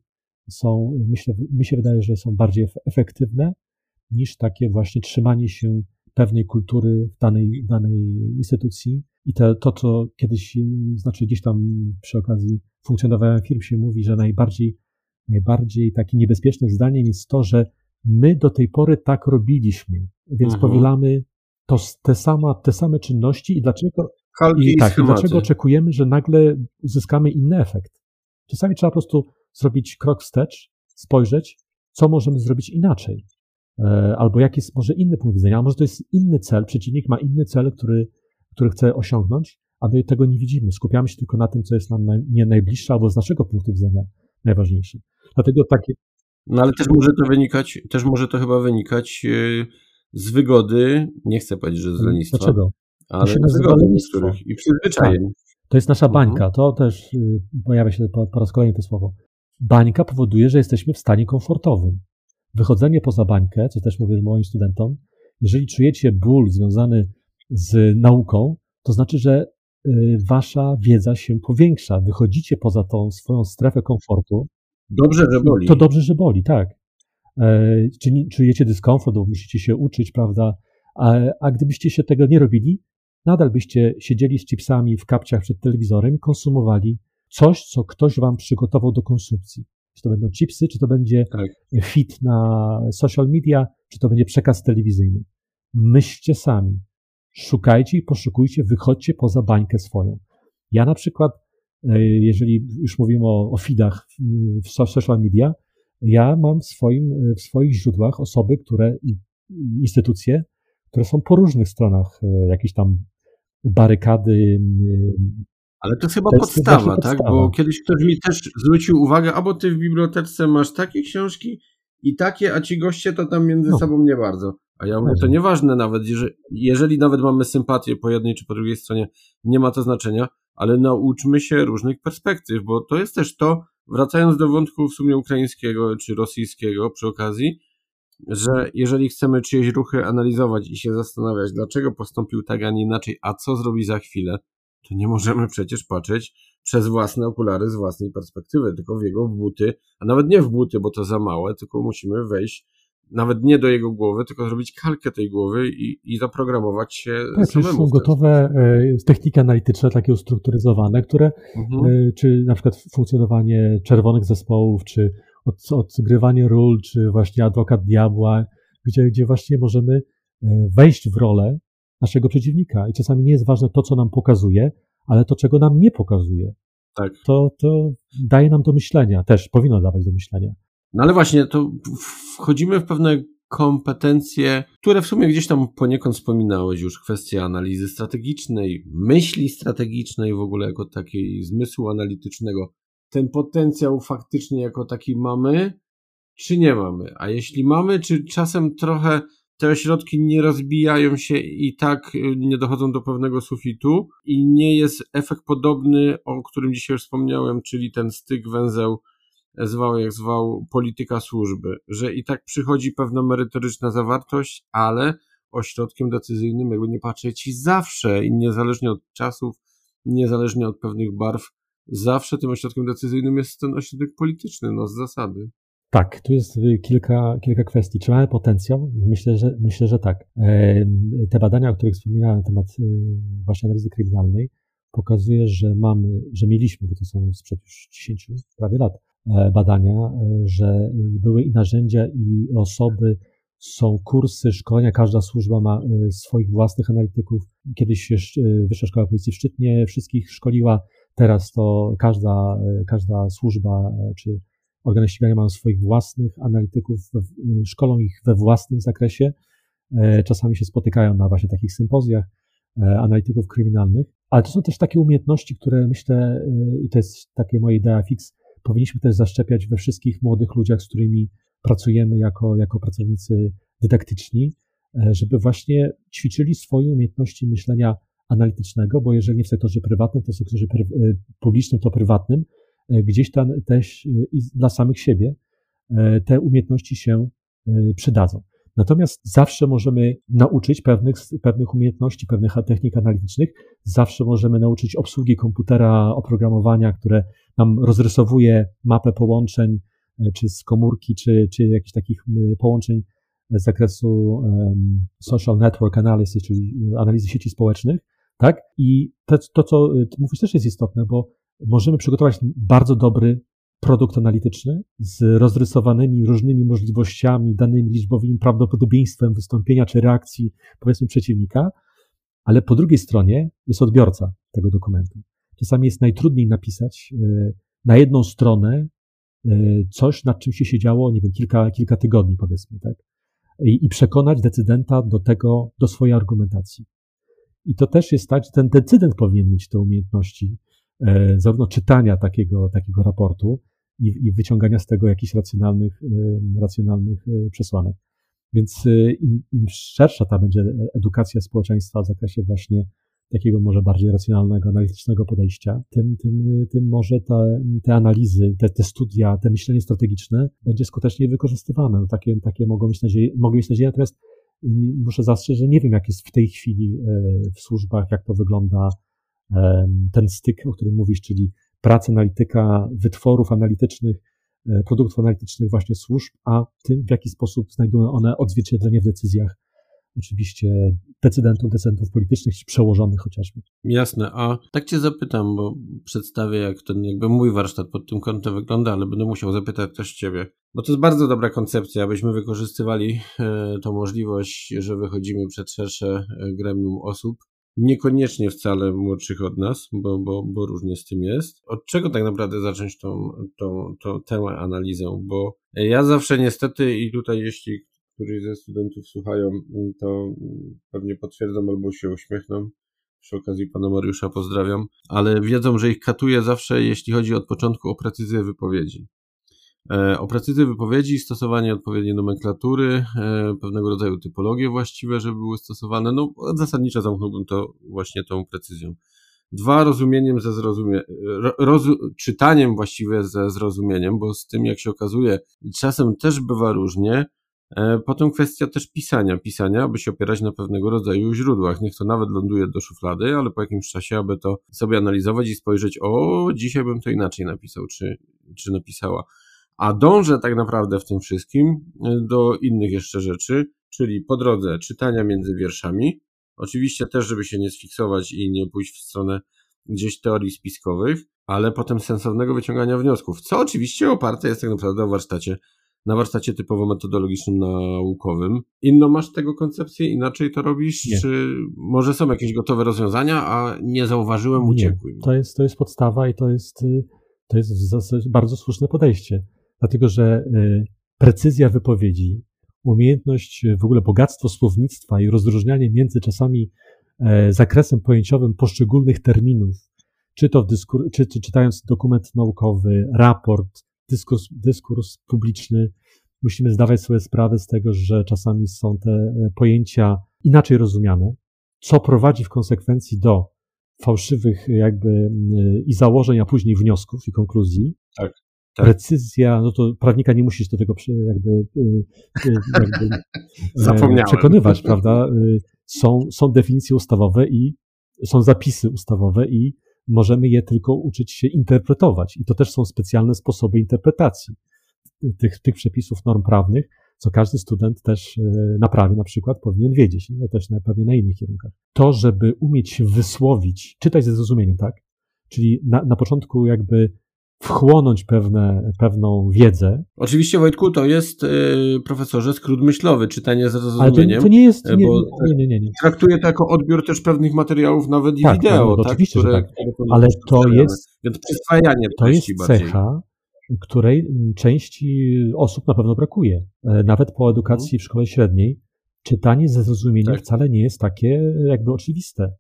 są, myślę, mi się wydaje, że są bardziej efektywne niż takie właśnie trzymanie się pewnej kultury w danej, danej instytucji. I to, to, co kiedyś, znaczy gdzieś tam przy okazji funkcjonowania firm się mówi, że najbardziej najbardziej takie niebezpieczne zdaniem jest to, że my do tej pory tak robiliśmy, więc mhm. powielamy to, te, sama, te same czynności i dlaczego, i, tak, i dlaczego oczekujemy, że nagle uzyskamy inny efekt. Czasami trzeba po prostu zrobić krok wstecz, spojrzeć, co możemy zrobić inaczej. albo jaki jest może inny punkt widzenia, a może to jest inny cel, przeciwnik ma inny cel, który, który chce osiągnąć, a my tego nie widzimy. Skupiamy się tylko na tym, co jest nam nie najbliższe albo z naszego punktu widzenia najważniejsze. Dlatego takie. No ale też może to wynikać, też może to chyba wynikać yy, z wygody, nie chcę powiedzieć, że z lenistwa. Dlaczego? Ale z wygody niektórych i przyzwyczajeń. Tak. To jest nasza mhm. bańka. To też yy, pojawia się po, po raz kolejny to słowo. Bańka powoduje, że jesteśmy w stanie komfortowym. Wychodzenie poza bańkę, co też mówię moim studentom, jeżeli czujecie ból związany z nauką, to znaczy, że Y, wasza wiedza się powiększa. Wychodzicie poza tą swoją strefę komfortu. Dobrze, że boli. To dobrze, że boli, tak. E, czujecie dyskomfort, bo musicie się uczyć, prawda? A, a gdybyście się tego nie robili, nadal byście siedzieli z chipsami w kapciach przed telewizorem i konsumowali coś, co ktoś wam przygotował do konsumpcji. Czy to będą chipsy, czy to będzie tak. fit na social media, czy to będzie przekaz telewizyjny. Myślcie sami szukajcie i poszukujcie, wychodźcie poza bańkę swoją. Ja na przykład, e, jeżeli już mówimy o, o feedach w social media, ja mam w, swoim, w swoich źródłach osoby, które, instytucje, które są po różnych stronach e, jakieś tam barykady. Ale to jest chyba to jest podstawa, tak? Podstawa. Bo kiedyś ktoś mi też zwrócił uwagę, albo ty w bibliotece masz takie książki i takie, a ci goście to tam między no. sobą nie bardzo. A ja mówię, to nieważne nawet, jeżeli, jeżeli nawet mamy sympatię po jednej czy po drugiej stronie, nie ma to znaczenia, ale nauczmy się różnych perspektyw, bo to jest też to, wracając do wątku w sumie ukraińskiego czy rosyjskiego przy okazji, że jeżeli chcemy czyjeś ruchy analizować i się zastanawiać, dlaczego postąpił tak, a nie inaczej, a co zrobi za chwilę, to nie możemy przecież patrzeć przez własne okulary z własnej perspektywy, tylko w jego buty, a nawet nie w buty, bo to za małe, tylko musimy wejść nawet nie do jego głowy, tylko zrobić kalkę tej głowy i, i zaprogramować się tak, samemu. Są gotowe e, techniki analityczne, takie ustrukturyzowane, które, mhm. e, czy na przykład funkcjonowanie czerwonych zespołów, czy od, odgrywanie ról, czy właśnie adwokat diabła, gdzie, gdzie właśnie możemy e, wejść w rolę naszego przeciwnika. I czasami nie jest ważne to, co nam pokazuje, ale to, czego nam nie pokazuje. Tak. To, to daje nam do myślenia, też powinno dawać do myślenia. No ale właśnie, to wchodzimy w pewne kompetencje, które w sumie gdzieś tam poniekąd wspominałeś już, kwestia analizy strategicznej, myśli strategicznej w ogóle jako takiej zmysłu analitycznego. Ten potencjał faktycznie jako taki mamy, czy nie mamy? A jeśli mamy, czy czasem trochę te ośrodki nie rozbijają się i tak y, nie dochodzą do pewnego sufitu i nie jest efekt podobny, o którym dzisiaj wspomniałem, czyli ten styk węzeł zwał jak zwał polityka służby, że i tak przychodzi pewna merytoryczna zawartość, ale ośrodkiem decyzyjnym, jakby nie patrzeć, zawsze i niezależnie od czasów, niezależnie od pewnych barw, zawsze tym ośrodkiem decyzyjnym jest ten ośrodek polityczny, no z zasady. Tak, tu jest kilka, kilka kwestii. Czy mamy potencjał? Myślę, że, myślę, że tak. Te badania, o których wspominałem na temat e, właśnie analizy kryminalnej, pokazuje, że mamy, że mieliśmy, bo to są sprzed już 10 prawie lat, badania, e, że były i narzędzia, i osoby, są kursy, szkolenia, każda służba ma e, swoich własnych analityków. Kiedyś Wyższa Szkoła Policji w Szczytnie wszystkich szkoliła, teraz to każda, każda służba czy organy ścigania mają swoich własnych analityków, szkolą ich we własnym zakresie. Czasami się spotykają na właśnie takich sympozjach analityków kryminalnych, ale to są też takie umiejętności, które myślę, i to jest takie moje idea fix, powinniśmy też zaszczepiać we wszystkich młodych ludziach, z którymi pracujemy jako, jako pracownicy dydaktyczni, e, żeby właśnie ćwiczyli swoje umiejętności myślenia analitycznego, bo jeżeli nie w sektorze prywatnym, to w sektorze e, publicznym, to prywatnym, e, gdzieś tam też dla samych siebie te umiejętności się przydadzą. Natomiast zawsze możemy nauczyć pewnych, pewnych umiejętności, pewnych technik analitycznych, zawsze możemy nauczyć obsługi komputera, oprogramowania, które nam rozrysowuje mapę połączeń, e, czy z komórki, czy, czy jakichś takich połączeń z zakresu um, social network analysis, czyli analizy sieci społecznych, tak? I to, to co ty mówisz, też jest istotne, bo możemy przygotować bardzo dobry produkt analityczny z rozrysowanymi różnymi możliwościami, danymi liczbowymi, prawdopodobieństwem wystąpienia czy reakcji, powiedzmy, przeciwnika, ale po drugiej stronie jest odbiorca tego dokumentu. Czasami jest najtrudniej napisać e, na jedną stronę e, coś, nad czym się siedziało, nie wiem, kilka, kilka tygodni, powiedzmy, tak? i, i przekonać decydenta do tego, do swojej argumentacji. I to też jest tak, że ten decydent powinien mieć te umiejętności, zarówno czytania takiego, takiego raportu i, i wyciągania z tego jakichś racjonalnych, e, racjonalnych e, przesłanek. Więc e, im, im szersza ta będzie edukacja społeczeństwa w zakresie właśnie takiego może bardziej racjonalnego, analitycznego podejścia, tym, tym, tym może te, te analizy, te, te studia, te myślenie strategiczne będzie skutecznie wykorzystywane. No takie, takie mogą mieć nadzieję, mogę mieć nadzieję, natomiast muszę zastrzec, że nie wiem, jak jest w tej chwili e, w służbach, jak to wygląda ten styk, o którym mówisz, czyli praca analityka wytworów analitycznych, e, produktów analitycznych właśnie służb, a tym, w jaki sposób znajdują one odzwierciedlenie w decyzjach oczywiście decydentów, decydentów politycznych czy przełożonych chociażby. Jasne, a tak cię zapytam, bo przedstawię jak ten jakby mój warsztat pod tym kątem wygląda, ale będę musiał zapytać też ciebie, bo to jest bardzo dobra koncepcja, abyśmy wykorzystywali e, tą możliwość, że wychodzimy przed szersze e, gremium osób, niekoniecznie wcale młodszych od nas, bo, bo, bo różnie z tym jest. Od czego tak naprawdę zacząć tą, tą, tą tę analizę? Bo ja zawsze niestety i tutaj jeśli którzy ze studentów słuchają, to pewnie potwierdzą albo się uśmiechną. Przy okazji pana Mariusza pozdrawiam, ale wiedzą, że ich katuje zawsze, jeśli chodzi od początku o precyzję wypowiedzi. E, o precyzję wypowiedzi stosowanie odpowiedniej nomenklatury, e, pewnego rodzaju typologie właściwe, żeby były stosowane. No, zasadniczo zamknąłbym to właśnie tą precyzją. Dwa, rozumieniem ze zrozumie, rozu, czytaniem właściwie ze zrozumieniem, bo z tym, jak się okazuje, czasem też bywa różnie. E, potem kwestia też pisania, pisania, aby się opierać na pewnego rodzaju źródłach. Niech to nawet ląduje do szuflady, ale po jakimś czasie, aby to sobie analizować i spojrzeć, o, dzisiaj bym to inaczej napisał, czy, czy napisała. A dążę tak naprawdę w tym wszystkim e, do innych jeszcze rzeczy, czyli po drodze czytania między wierszami. Oczywiście też, żeby się nie sfiksować i nie pójść w stronę gdzieś teorii spiskowych, ale potem sensownego wyciągania wniosków, co oczywiście oparte jest tak naprawdę o warsztacie na warsztacie typowo metodologicznym, naukowym. Inną masz tego koncepcję, inaczej to robisz? Nie. Czy może są jakieś gotowe rozwiązania, a nie zauważyłem, uciekły? Nie. To jest, to jest podstawa i to jest, y, to jest w zasadzie bardzo słuszne podejście. Dlatego, że y, precyzja wypowiedzi, umiejętność, w ogóle bogactwo słownictwa i rozróżnianie między czasami e, zakresem pojęciowym poszczególnych terminów, czy to dyskur, czy, czy czytając dokument naukowy, raport, dyskurs, dyskurs publiczny, musimy zdawać sobie sprawę z tego, że czasami są te e, pojęcia inaczej rozumiane, co prowadzi w konsekwencji do fałszywych jakby i założeń, a później wniosków i konkluzji. Tak. Tak. Precyzja, no to prawnika nie musisz do tego jakby, e, e, jakby przekonywać, prawda? Są, są definicje ustawowe i są zapisy ustawowe i możemy je tylko uczyć się interpretować. I to też są specjalne sposoby interpretacji tych, tych przepisów norm prawnych, co każdy student też e, na prawie na przykład powinien wiedzieć, ale też na, pewnie na innych kierunkach. To, żeby umieć się wysłowić, czytać ze zrozumieniem, tak? Czyli na, na początku jakby wchłonąć pewne, pewną wiedzę. Oczywiście, Wojtku, to jest, yy, profesorze, skrót myślowy, czytanie z zrozumieniem. Ale to, to nie jest, nie, bo nie, nie, nie, nie. Traktuję to jako odbiór też pewnych materiałów, nawet i tak, wideo, no, tak? Oczywiście, które, tak. Ale to jest, Więc przyswajanie to jest cecha, której części osób na pewno brakuje. E, nawet po edukacji hmm. w szkole średniej, czytanie ze zrozumieniem tak. wcale nie jest takie jakby oczywiste.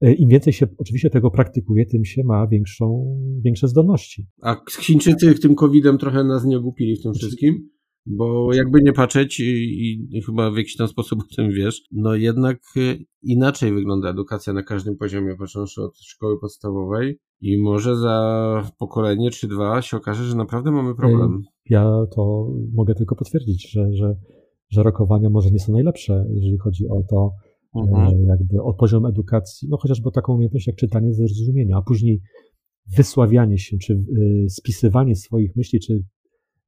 E, Im więcej się oczywiście tego praktykuje, tym się ma większą, większe zdolności. A Chińczycy tym COVID-em trochę nas nie ogupili w tym wszystkim? Bo jakby nie patrzeć i, i, chyba w jakiś tam sposób o tym wiesz, no jednak e, inaczej wygląda edukacja na każdym poziomie, począwszy od szkoły podstawowej i może za pokolenie czy dwa się okaże, że naprawdę mamy problem. E, ja to mogę tylko potwierdzić, że, że, że rokowania może nie są najlepsze, jeżeli chodzi o to, mhm. jakby o poziom edukacji, no chociażby taką umiejętność jak czytanie ze zrozumienia, a później wysławianie się, czy y, spisywanie swoich myśli, czy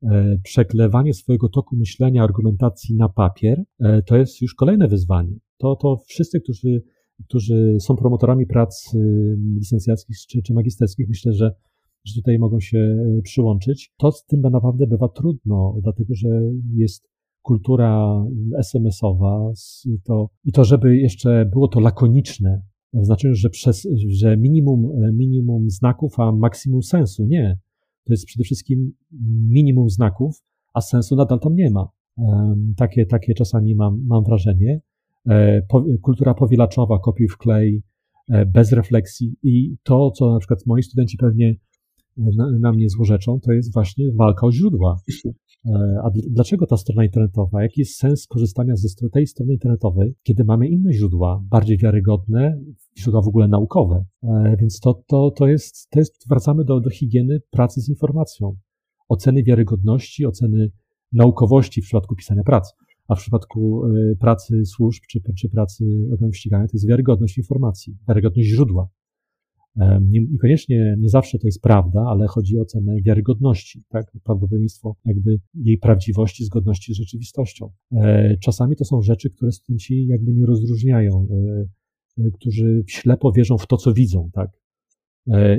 e, przeklewanie swojego toku myślenia, argumentacji na papier, e, to jest już kolejne wyzwanie. To, to wszyscy, którzy, którzy są promotorami prac y, licencjackich czy, czy magisterskich, myślę, że, że tutaj mogą się e, przyłączyć. To z tym naprawdę bywa trudno, dlatego że jest kultura SMS-owa, to, i to, żeby jeszcze było to lakoniczne, w znaczeniu, że, przez, że minimum, minimum znaków, a maksimum sensu. Nie. To jest przede wszystkim minimum znaków, a sensu nadal tam nie ma. Takie, takie czasami mam, mam wrażenie. Kultura powielaczowa, kopiuj w klej, bez refleksji i to, co na przykład moi studenci pewnie na, na mnie złorzeczą, to jest właśnie walka o źródła. E, a dlaczego ta strona internetowa? Jaki jest sens korzystania ze tej strony internetowej, kiedy mamy inne źródła, bardziej wiarygodne, źródła w ogóle naukowe? E, więc to, to, to, jest, to jest, wracamy do, do higieny pracy z informacją. Oceny wiarygodności, oceny naukowości w przypadku pisania prac, a w przypadku e, pracy służb czy, czy pracy organów ścigania to jest wiarygodność informacji, wiarygodność źródła. Niekoniecznie, nie zawsze to jest prawda, ale chodzi o cenę wiarygodności, tak? Prawdopodobieństwo jakby jej prawdziwości, zgodności z rzeczywistością. E, czasami to są rzeczy, które studenci jakby nie rozróżniają, e, e, którzy ślepo wierzą w to, co widzą, tak?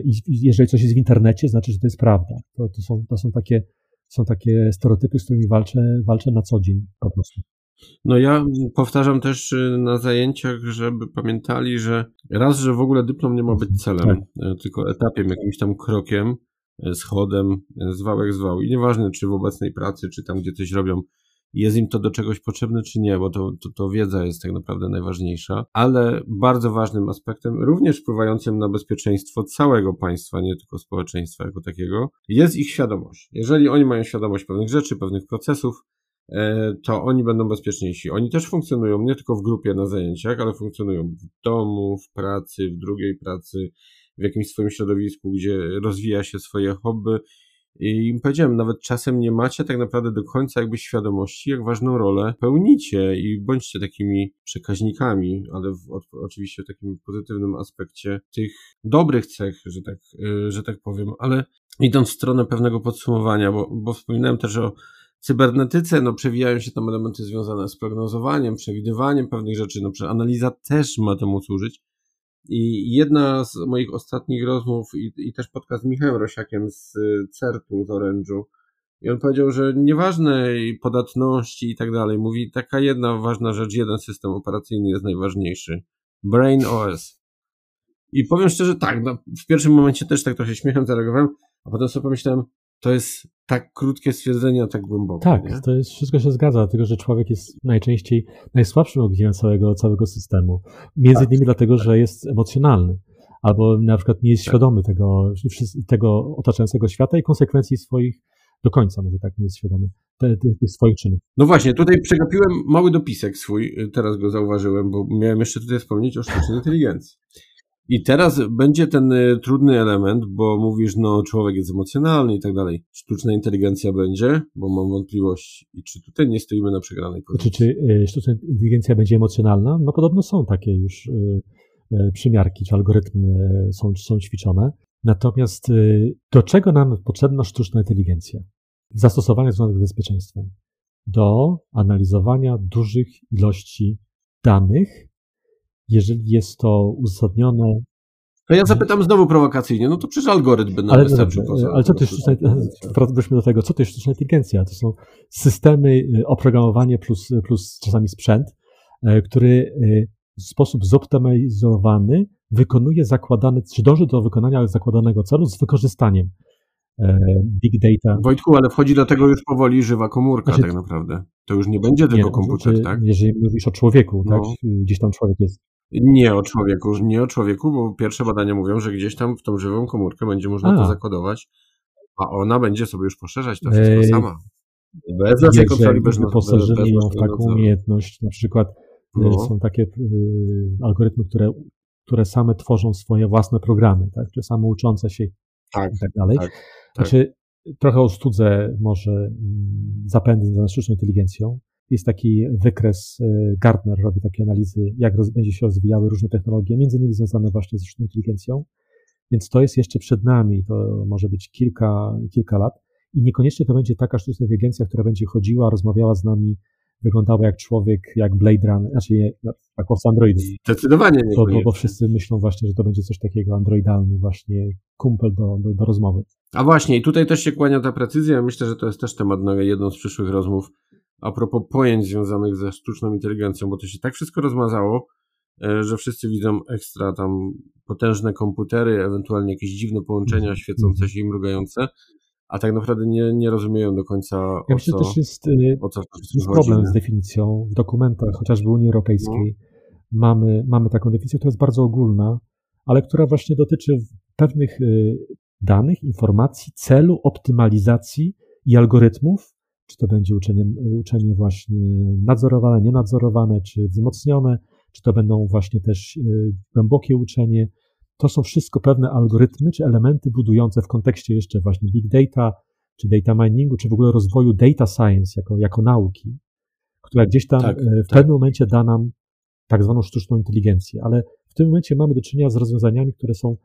I jeżeli coś jest w internecie, znaczy, że to jest prawda. To, to, są, to są, takie, są takie stereotypy, z którymi walczę, walczę na co dzień po prostu. No ja powtarzam też y, na zajęciach, żeby pamiętali, że raz, że w ogóle dyplom nie ma być celem, tak. Y, tylko etapem, jakimś tam krokiem, y, schodem, zwał jak zwał. I nieważne, czy w obecnej pracy, czy tam, gdzie coś robią, jest im to do czegoś potrzebne, czy nie, bo to, to, to wiedza jest tak naprawdę najważniejsza, ale bardzo ważnym aspektem, również wpływającym na bezpieczeństwo całego państwa, nie tylko społeczeństwa jako takiego, jest ich świadomość. Jeżeli oni mają świadomość pewnych rzeczy, pewnych procesów, to oni będą bezpieczniejsi. Oni też funkcjonują nie tylko w grupie na zajęciach, ale funkcjonują w domu, w pracy, w drugiej pracy, w jakimś swoim środowisku, gdzie rozwija się swoje hobby. I im powiedziałem, nawet czasem nie macie tak naprawdę do końca jakby świadomości, jak ważną rolę pełnicie i bądźcie takimi przekaźnikami, ale w, oczywiście w takim pozytywnym aspekcie tych dobrych cech, że tak, e, że tak powiem, ale idąc w stronę pewnego podsumowania, bo, bo wspominałem też o cybernetyce no, przewijają się tam elementy związane z prognozowaniem, przewidywaniem pewnych rzeczy. No, analiza też ma temu służyć. I jedna z moich ostatnich rozmów i, i też podcast z Michałem Rosiakiem z y, CERT-u, z Orange'u, i on powiedział, że nieważne podatności i tak dalej, mówi taka jedna ważna rzecz, jeden system operacyjny jest najważniejszy. Brain OS. I powiem szczerze, tak, no, w pierwszym momencie też tak trochę śmiechem zareagowałem, a potem sobie pomyślałem, to jest tak krótkie stwierdzenie, tak głębokie. Tak, nie? to jest, wszystko się zgadza, dlatego że człowiek jest najczęściej najsłabszym ogniwem całego, całego systemu. Między tak, innymi dlatego, tak. że jest emocjonalny. Albo na przykład nie jest tak. świadomy tego, tego otaczającego świata i konsekwencji swoich do końca, może tak nie jest świadomy tych swoich czynów. No właśnie, tutaj przegapiłem mały dopisek swój, teraz go zauważyłem, bo miałem jeszcze tutaj wspomnieć o sztucznej inteligencji. I teraz będzie ten y, trudny element, bo mówisz, no człowiek jest emocjonalny i tak dalej. Sztuczna inteligencja będzie, bo mam wątpliwości. I czy tutaj nie stoimy na przegranej pozycji? Czy, czy y, sztuczna inteligencja będzie emocjonalna? No podobno są takie już y, przymiarki, czy algorytmy są, są ćwiczone. Natomiast do czego nam potrzebna sztuczna inteligencja? Zastosowanie związanych z bezpieczeństwem. Do analizowania dużych ilości danych jeżeli jest to uzasadnione. To ja zapytam znowu prowokacyjnie, no to przecież algorytm by nam ale, wystarczył. Dobrze, ale co to jest sztuczna, wróćmy do tego, co to jest sztuczna inteligencja? To są systemy, y, oprogramowanie plus, plus czasami sprzęt, który w sposób zoptymalizowany wykonuje zakładany, czy dąży do wykonania zakładanego celu z wykorzystaniem big data. Wojtku, ale wchodzi do tego już powoli żywa komórka znaczy, tak naprawdę. To już nie będzie tylko komputer, tak? Jeżeli mówisz o człowieku, no. tak? Gdzieś tam człowiek jest nie o człowieku, nie o człowieku, bo pierwsze badania mówią, że gdzieś tam w tą żywą komórkę będzie można a. to zakodować, a ona będzie sobie już poszerzać to wszystko Ej, sama. Bez naszej kontroli, bez Wyposażyli ją w taką umiejętność, na przykład e, no. są takie y, algorytmy, które, które same tworzą swoje własne programy, tak? czy same uczące się tak, i tak dalej. Tak, tak. Znaczy, trochę ostudzę może mm, zapędy związane z sztuczną inteligencją, jest taki wykres, e, Gartner robi takie analizy, jak roz, będzie się rozwijały różne technologie, między innymi związane właśnie ze sztuczną inteligencją. Więc to jest jeszcze przed nami, to może być kilka, kilka lat. I niekoniecznie to będzie taka sztuczna inteligencja, która będzie chodziła, rozmawiała z nami, wyglądała jak człowiek, jak Blade Runner, znaczy nie, jak po Androidu. Zdecydowanie nie. Bo, bo, bo, wszyscy myślą właśnie, że to będzie coś takiego androidalny, właśnie kumpel do, do, do rozmowy. A właśnie, i tutaj też się kłania ta precyzja. Myślę, że to jest też temat na jedną z przyszłych rozmów a propos pojęć związanych ze sztuczną inteligencją, bo to się tak wszystko rozmazało, e, że wszyscy widzą ekstra tam potężne komputery, ewentualnie jakieś dziwne połączenia mhm. świecące się i mrugające, a tak naprawdę nie, nie rozumieją do końca ja o co, też jest, y, o co jest problem z definicją. W dokumentach chociażby Unii Europejskiej no. mamy, mamy taką definicję, która jest bardzo ogólna, ale która właśnie dotyczy pewnych y, danych, informacji, celu, optymalizacji i algorytmów, czy to będzie uczenie, uczenie właśnie nadzorowane, nienadzorowane, czy wzmocnione, czy to będą właśnie też y, głębokie uczenie. To są wszystko pewne algorytmy, czy elementy budujące w kontekście jeszcze właśnie big data, czy data miningu, czy w ogóle rozwoju data science jako, jako nauki, która gdzieś tam tak, y, w tak. pewnym momencie da nam tak zwaną sztuczną inteligencję. Ale w tym momencie mamy do czynienia z rozwiązaniami, które są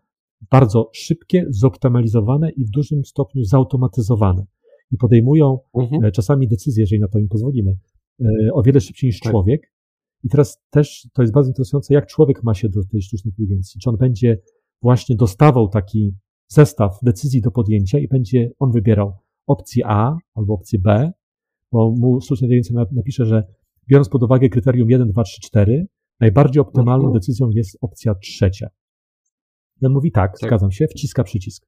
bardzo szybkie, zoptymalizowane i w dużym stopniu zautomatyzowane. I podejmują mhm. E, czasami decyzje, jeżeli na to im pozwolimy, e, o wiele szybciej niż tak. człowiek. I teraz też to jest bardzo interesujące, jak człowiek ma się do tej sztucznej inteligencji. Czy on będzie właśnie dostawał taki zestaw decyzji do podjęcia i będzie on wybierał opcję A albo opcję B, bo mu sztuczna inteligencja napisze, że biorąc pod uwagę kryterium 1, 2, 3, 4, najbardziej optymalną mhm. decyzją jest opcja trzecia. I on mówi tak, tak, zgadzam się, wciska przycisk.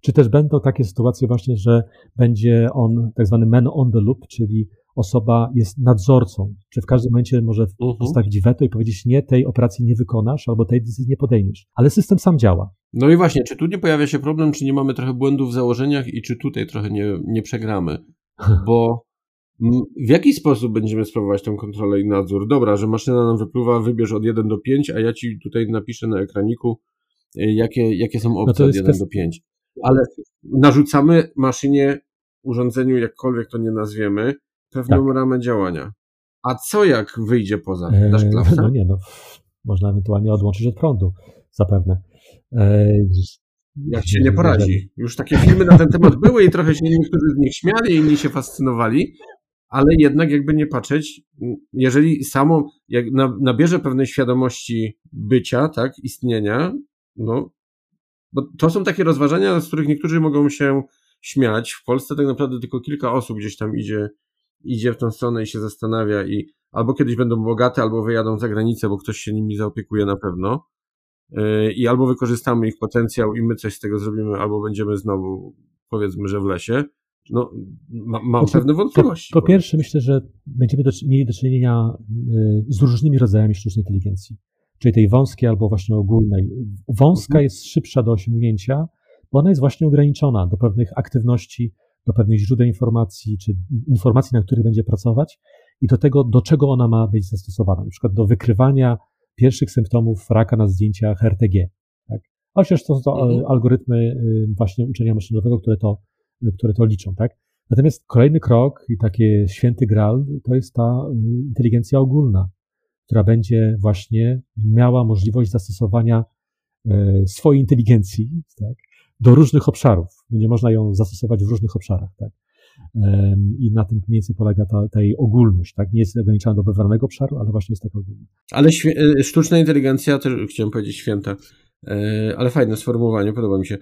Czy też będą takie sytuacje właśnie, że będzie on tak zwany man on the loop, czyli osoba jest nadzorcą, czy w każdym momencie może uh-huh. postawić weto i powiedzieć, nie, tej operacji nie wykonasz albo tej decyzji nie podejmiesz. Ale system sam działa. No i właśnie, czy tu nie pojawia się problem, czy nie mamy trochę błędów w założeniach i czy tutaj trochę nie, nie przegramy? Bo w jaki sposób będziemy sprawować tę kontrolę i nadzór? Dobra, że maszyna nam wypływa, wybierz od 1 do 5, a ja ci tutaj napiszę na ekraniku, y, jakie, jakie są no opcje no od 1 do 5. Ale narzucamy maszynie, urządzeniu, jakkolwiek to nie nazwiemy, pewną tak. ramę działania. A co jak wyjdzie poza? Dasz eee, No nie, no, można ewentualnie odłączyć od prądu, zapewne. Eee, jak się nie poradzi. Już takie filmy na ten temat były i trochę się niektórzy z nich śmiali, inni się fascynowali, ale jednak jakby nie patrzeć, jeżeli samo jak nabierze pewnej świadomości bycia, tak, istnienia, no, bo to są takie rozważania, z których niektórzy mogą się śmiać. W Polsce tak naprawdę tylko kilka osób gdzieś tam idzie idzie w tą stronę i się zastanawia i albo kiedyś będą bogate, albo wyjadą za granicę, bo ktoś się nimi zaopiekuje na pewno. Yy, I albo wykorzystamy ich potencjał i my coś z tego zrobimy, albo będziemy znowu, powiedzmy, że w lesie. No, ma, mam znaczy, pewne wątpliwości. Po, po pierwsze, myślę, że będziemy do, mieli do czynienia yy, z różnymi rodzajami sztucznej inteligencji, czyli tej wąskiej albo właśnie ogólnej. Wąska mhm. jest szybsza do osiągnięcia, bo ona jest właśnie ograniczona do pewnych aktywności, do pewnych źródeł informacji, czy informacji, na których będzie pracować i do tego, do czego ona ma być zastosowana. Na przykład do wykrywania pierwszych symptomów raka na zdjęciach RTG. Tak? Chociaż to są mhm. algorytmy y, właśnie uczenia maszynowego, które to, które to liczą. Tak? Natomiast kolejny krok i taki święty graal to jest ta y, inteligencja ogólna, która będzie właśnie miała możliwość zastosowania y, swojej inteligencji, tak? do różnych obszarów. Będzie można ją zastosować w różnych obszarach, tak? I na tym mniej więcej polega ta, ta jej ogólność, tak? Nie jest ograniczona do wybranego obszaru, ale właśnie jest taka ogólna. Ale e, sztuczna inteligencja, też chciałem powiedzieć święta, e, ale fajne sformułowanie, podoba mi się.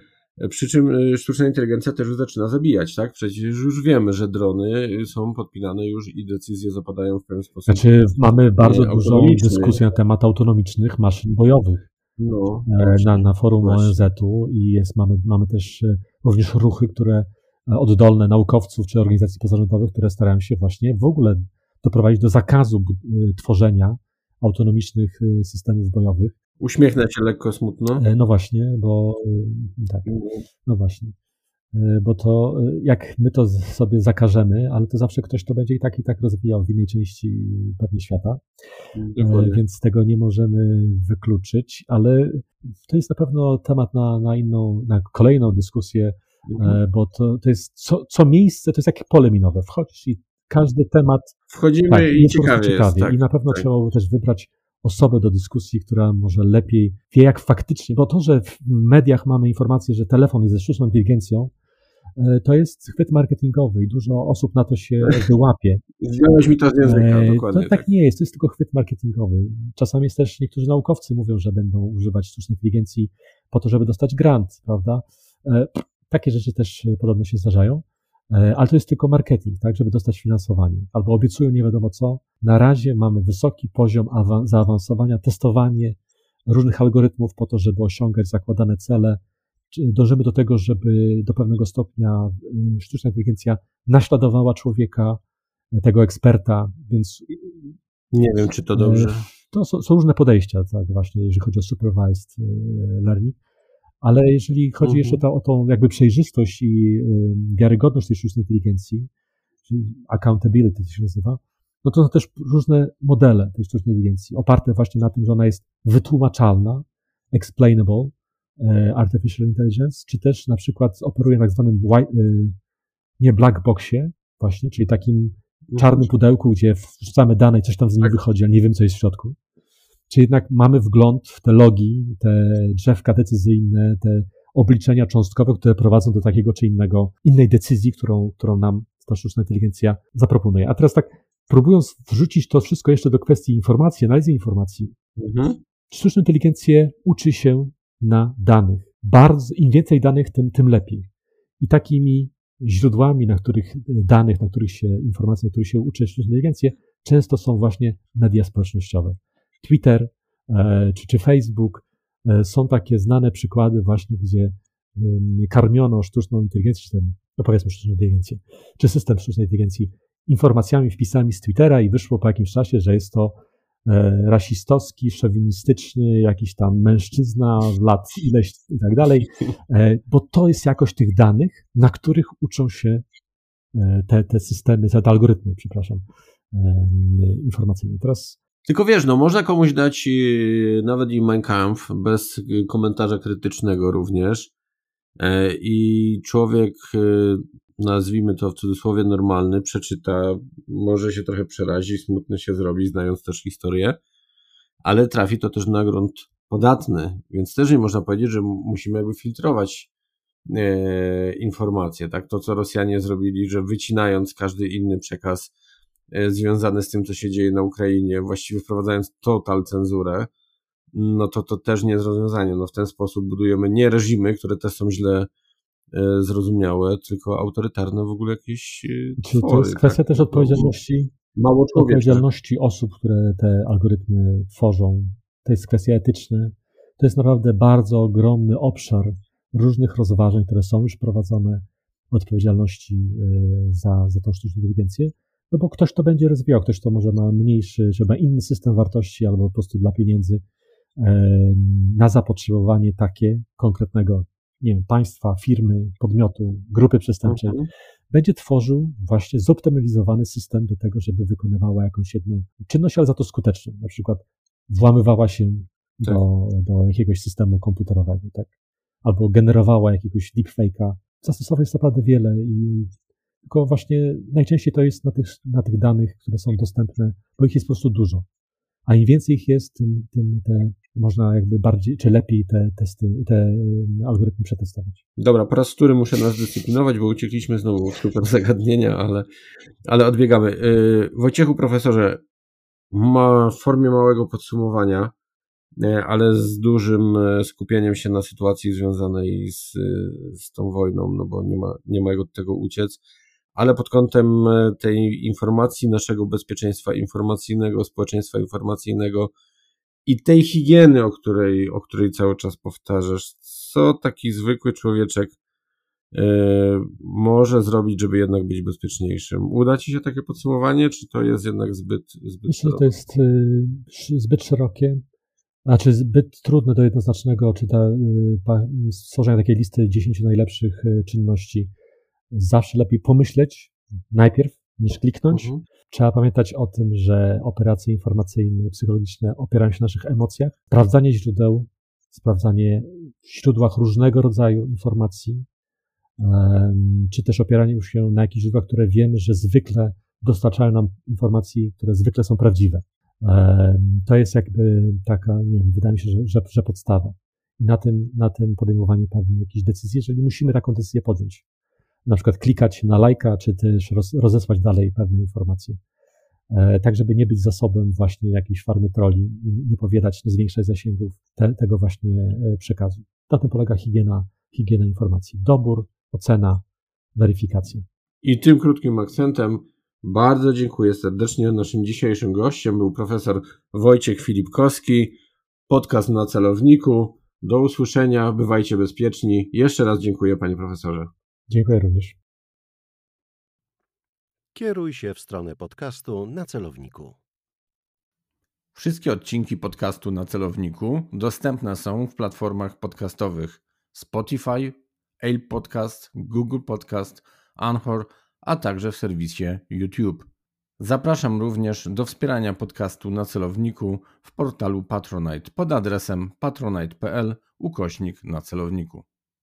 Przy czym e, sztuczna inteligencja też już zaczyna zabijać, tak? Przecież już wiemy, że drony są podpinane już i decyzje zapadają w pewien sposób. Znaczy, mamy bardzo dużą dyskusję na temat autonomicznych maszyn bojowych. No, e, na, na forum ONZ-u i jest, mamy, mamy też e, również ruchy, które oddolne naukowców czy organizacji pozarządowych, które starają się właśnie w ogóle doprowadzić do zakazu tworzenia autonomicznych systemów bojowych. Uśmiechnę się lekko smutno. No właśnie, bo tak, mhm. no właśnie. E, bo to e, jak my to sobie zakażemy, ale to zawsze ktoś to będzie i tak i tak rozwijał w innej części e, pewnie świata, Dokładnie. więc tego nie możemy wykluczyć, ale to jest na pewno temat na, na inną, na kolejną dyskusję, mhm. bo to, to jest co, co miejsce, to jest jak pole minowe, wchodzisz i każdy temat... Wchodzimy tak, i ciekawie, ciekawie. Jest, tak, I na pewno tak. trzeba było też wybrać osobę do dyskusji, która może lepiej wie, jak faktycznie, bo to, że w mediach mamy informację, że telefon jest ze sztuczną inteligencją, e, to jest chwyt marketingowy i dużo osób na to się wyłapie. Zdjąłeś mi to z języka, e, dokładnie. To tak, tak nie jest, to jest tylko chwyt marketingowy. Czasami jest też, niektórzy naukowcy mówią, że będą używać sztucznej inteligencji po to, żeby dostać grant, prawda? E, takie rzeczy też podobno się zdarzają. E, ale to jest tylko marketing, tak, żeby dostać finansowanie. Albo obiecują nie wiadomo co. Na razie mamy wysoki poziom zaawansowania, testowanie różnych algorytmów po to, żeby osiągać zakładane cele dążymy do tego, żeby do pewnego stopnia sztuczna inteligencja naśladowała człowieka, tego eksperta, więc. Nie wiem, czy to dobrze. To są, są różne podejścia, tak, właśnie, jeżeli chodzi o supervised learning. Ale jeżeli chodzi mhm. jeszcze to, o tą jakby przejrzystość i wiarygodność tej sztucznej inteligencji, czyli accountability to się nazywa, no to są też różne modele tej sztucznej inteligencji, oparte właśnie na tym, że ona jest wytłumaczalna, explainable, e, artificial intelligence, czy też na przykład operuje tak zwanym white, e, nie black boxie, właśnie, czyli takim czarnym pudełku, gdzie wrzucamy dane i coś tam z nim tak. wychodzi, ale nie wiem, co jest w środku. Czy jednak mamy wgląd w te logi, te drzewka decyzyjne, te obliczenia cząstkowe, które prowadzą do takiego czy innego, innej decyzji, którą, którą nam ta sztuczna inteligencja zaproponuje. A teraz tak, próbując wrzucić to wszystko jeszcze do kwestii informacji, analizy informacji, mhm. sztuczna inteligencja uczy się na danych. Bardzo, im więcej danych, tym, tym lepiej. I takimi źródłami, na których danych, na których się informacje, na których się uczy sztuczna inteligencja, często są właśnie media społecznościowe. Twitter e, czy, czy Facebook e, są takie znane przykłady właśnie, gdzie karmiono sztuczną inteligencję, czy ten, no powiedzmy sztuczną inteligencję, czy system sztucznej inteligencji informacjami, wpisami z Twittera i wyszło po jakimś czasie, że jest to e, rasistowski, szowinistyczny, jakiś tam mężczyzna lat ileś i tak dalej, bo to jest jakość tych danych, na których uczą się te, te systemy, te algorytmy, przepraszam, informacyjne. Teraz tylko wiesz, no można komuś dać y, nawet i Mein Kampf bez komentarza krytycznego również e, i człowiek, y, nazwijmy to w cudzysłowie normalny, przeczyta, może się trochę przerazi, smutny się zrobi, znając też historię, ale trafi to też na grunt podatny, więc też nie można powiedzieć, że musimy jakby filtrować e, informacje, tak? To, co Rosjanie zrobili, że wycinając każdy inny przekaz związane z tym, co się dzieje na Ukrainie, właściwie wprowadzając total cenzurę, no to to też nie jest rozwiązanie. No w ten sposób budujemy nie reżimy, które też są źle e, zrozumiałe, tylko autorytarne w ogóle jakieś e, Czyli to jest kwestia tak? też odpowiedzialności mało odpowiedzialności osób, które te algorytmy tworzą. To jest kwestia etyczna. To jest naprawdę bardzo ogromny obszar różnych rozważań, które są już prowadzone odpowiedzialności za, za tą sztuczną inteligencję. No bo ktoś to będzie rozwijał, ktoś to może ma mniejszy, że ma inny system wartości albo po prostu dla pieniędzy na zapotrzebowanie takie konkretnego, nie wiem, państwa, firmy, podmiotu, grupy przestępczej, mhm. będzie tworzył właśnie zoptymalizowany system do tego, żeby wykonywała jakąś jedną czynność, ale za to skuteczną. Na przykład włamywała się tak. do, do jakiegoś systemu komputerowego, tak? Albo generowała jakiegoś deepfake'a. Zastosowań jest naprawdę wiele i tylko właśnie najczęściej to jest na tych, na tych danych, które są dostępne, bo ich jest po prostu dużo. A im więcej ich jest, tym, tym te, można jakby bardziej, czy lepiej te testy, te algorytmy przetestować. Dobra, po raz który muszę nas dyscyplinować, bo uciekliśmy znowu w super zagadnienia, ale, ale odbiegamy. Yy, Wojciechu, profesorze, ma w formie małego podsumowania, yy, ale z dużym yy, skupieniem się na sytuacji związanej z, z tą wojną, no bo nie ma, nie ma od tego uciec ale pod kątem e, tej informacji, naszego bezpieczeństwa informacyjnego, społeczeństwa informacyjnego i tej higieny, o której, o której cały czas powtarzasz, co taki zwykły człowieczek e, może zrobić, żeby jednak być bezpieczniejszym? Uda Ci się takie podsumowanie, czy to jest jednak zbyt, zbyt Myślę, że to jest y, zbyt szerokie, znaczy zbyt trudne do jednoznacznego, czy ta, y, stworzenia takiej listy 10 najlepszych czynności zawsze lepiej pomyśleć najpierw niż kliknąć. Mhm. Trzeba pamiętać o tym, że operacje informacyjne, psychologiczne opierają się na naszych emocjach. Sprawdzanie źródeł, sprawdzanie w źródłach różnego rodzaju informacji, czy też opieranie się na jakichś źródłach, które wiemy, że zwykle dostarczają nam informacji, które zwykle są prawdziwe. To jest jakby taka, nie wiem, wydaje mi się, że, że, że podstawa. Na tym, na tym podejmowanie pewnych jakichś decyzji, jeżeli musimy taką decyzję podjąć na przykład klikać na lajka, czy też rozesłać dalej pewne informacje. E, tak, żeby nie być zasobem właśnie jakiejś farmy troli nie powiadać, nie zwiększać zasięgów te, tego właśnie e, przekazu. Na tym polega higiena, higiena informacji. Dobór, ocena, weryfikacja. I tym krótkim akcentem bardzo dziękuję serdecznie. Naszym dzisiejszym gościem był profesor Wojciech Filipkowski, podcast na celowniku. Do usłyszenia, bywajcie bezpieczni. Jeszcze raz dziękuję, panie profesorze. Dziękuję również. Kieruj się w stronę podcastu na celowniku. Wszystkie odcinki podcastu na celowniku dostępne są w platformach podcastowych Spotify, Apple Podcast, Google Podcast, Anchor, a także w serwisie YouTube. Zapraszam również do wspierania podcastu na celowniku w portalu Patronite pod adresem patronite.pl ukośnik na celowniku.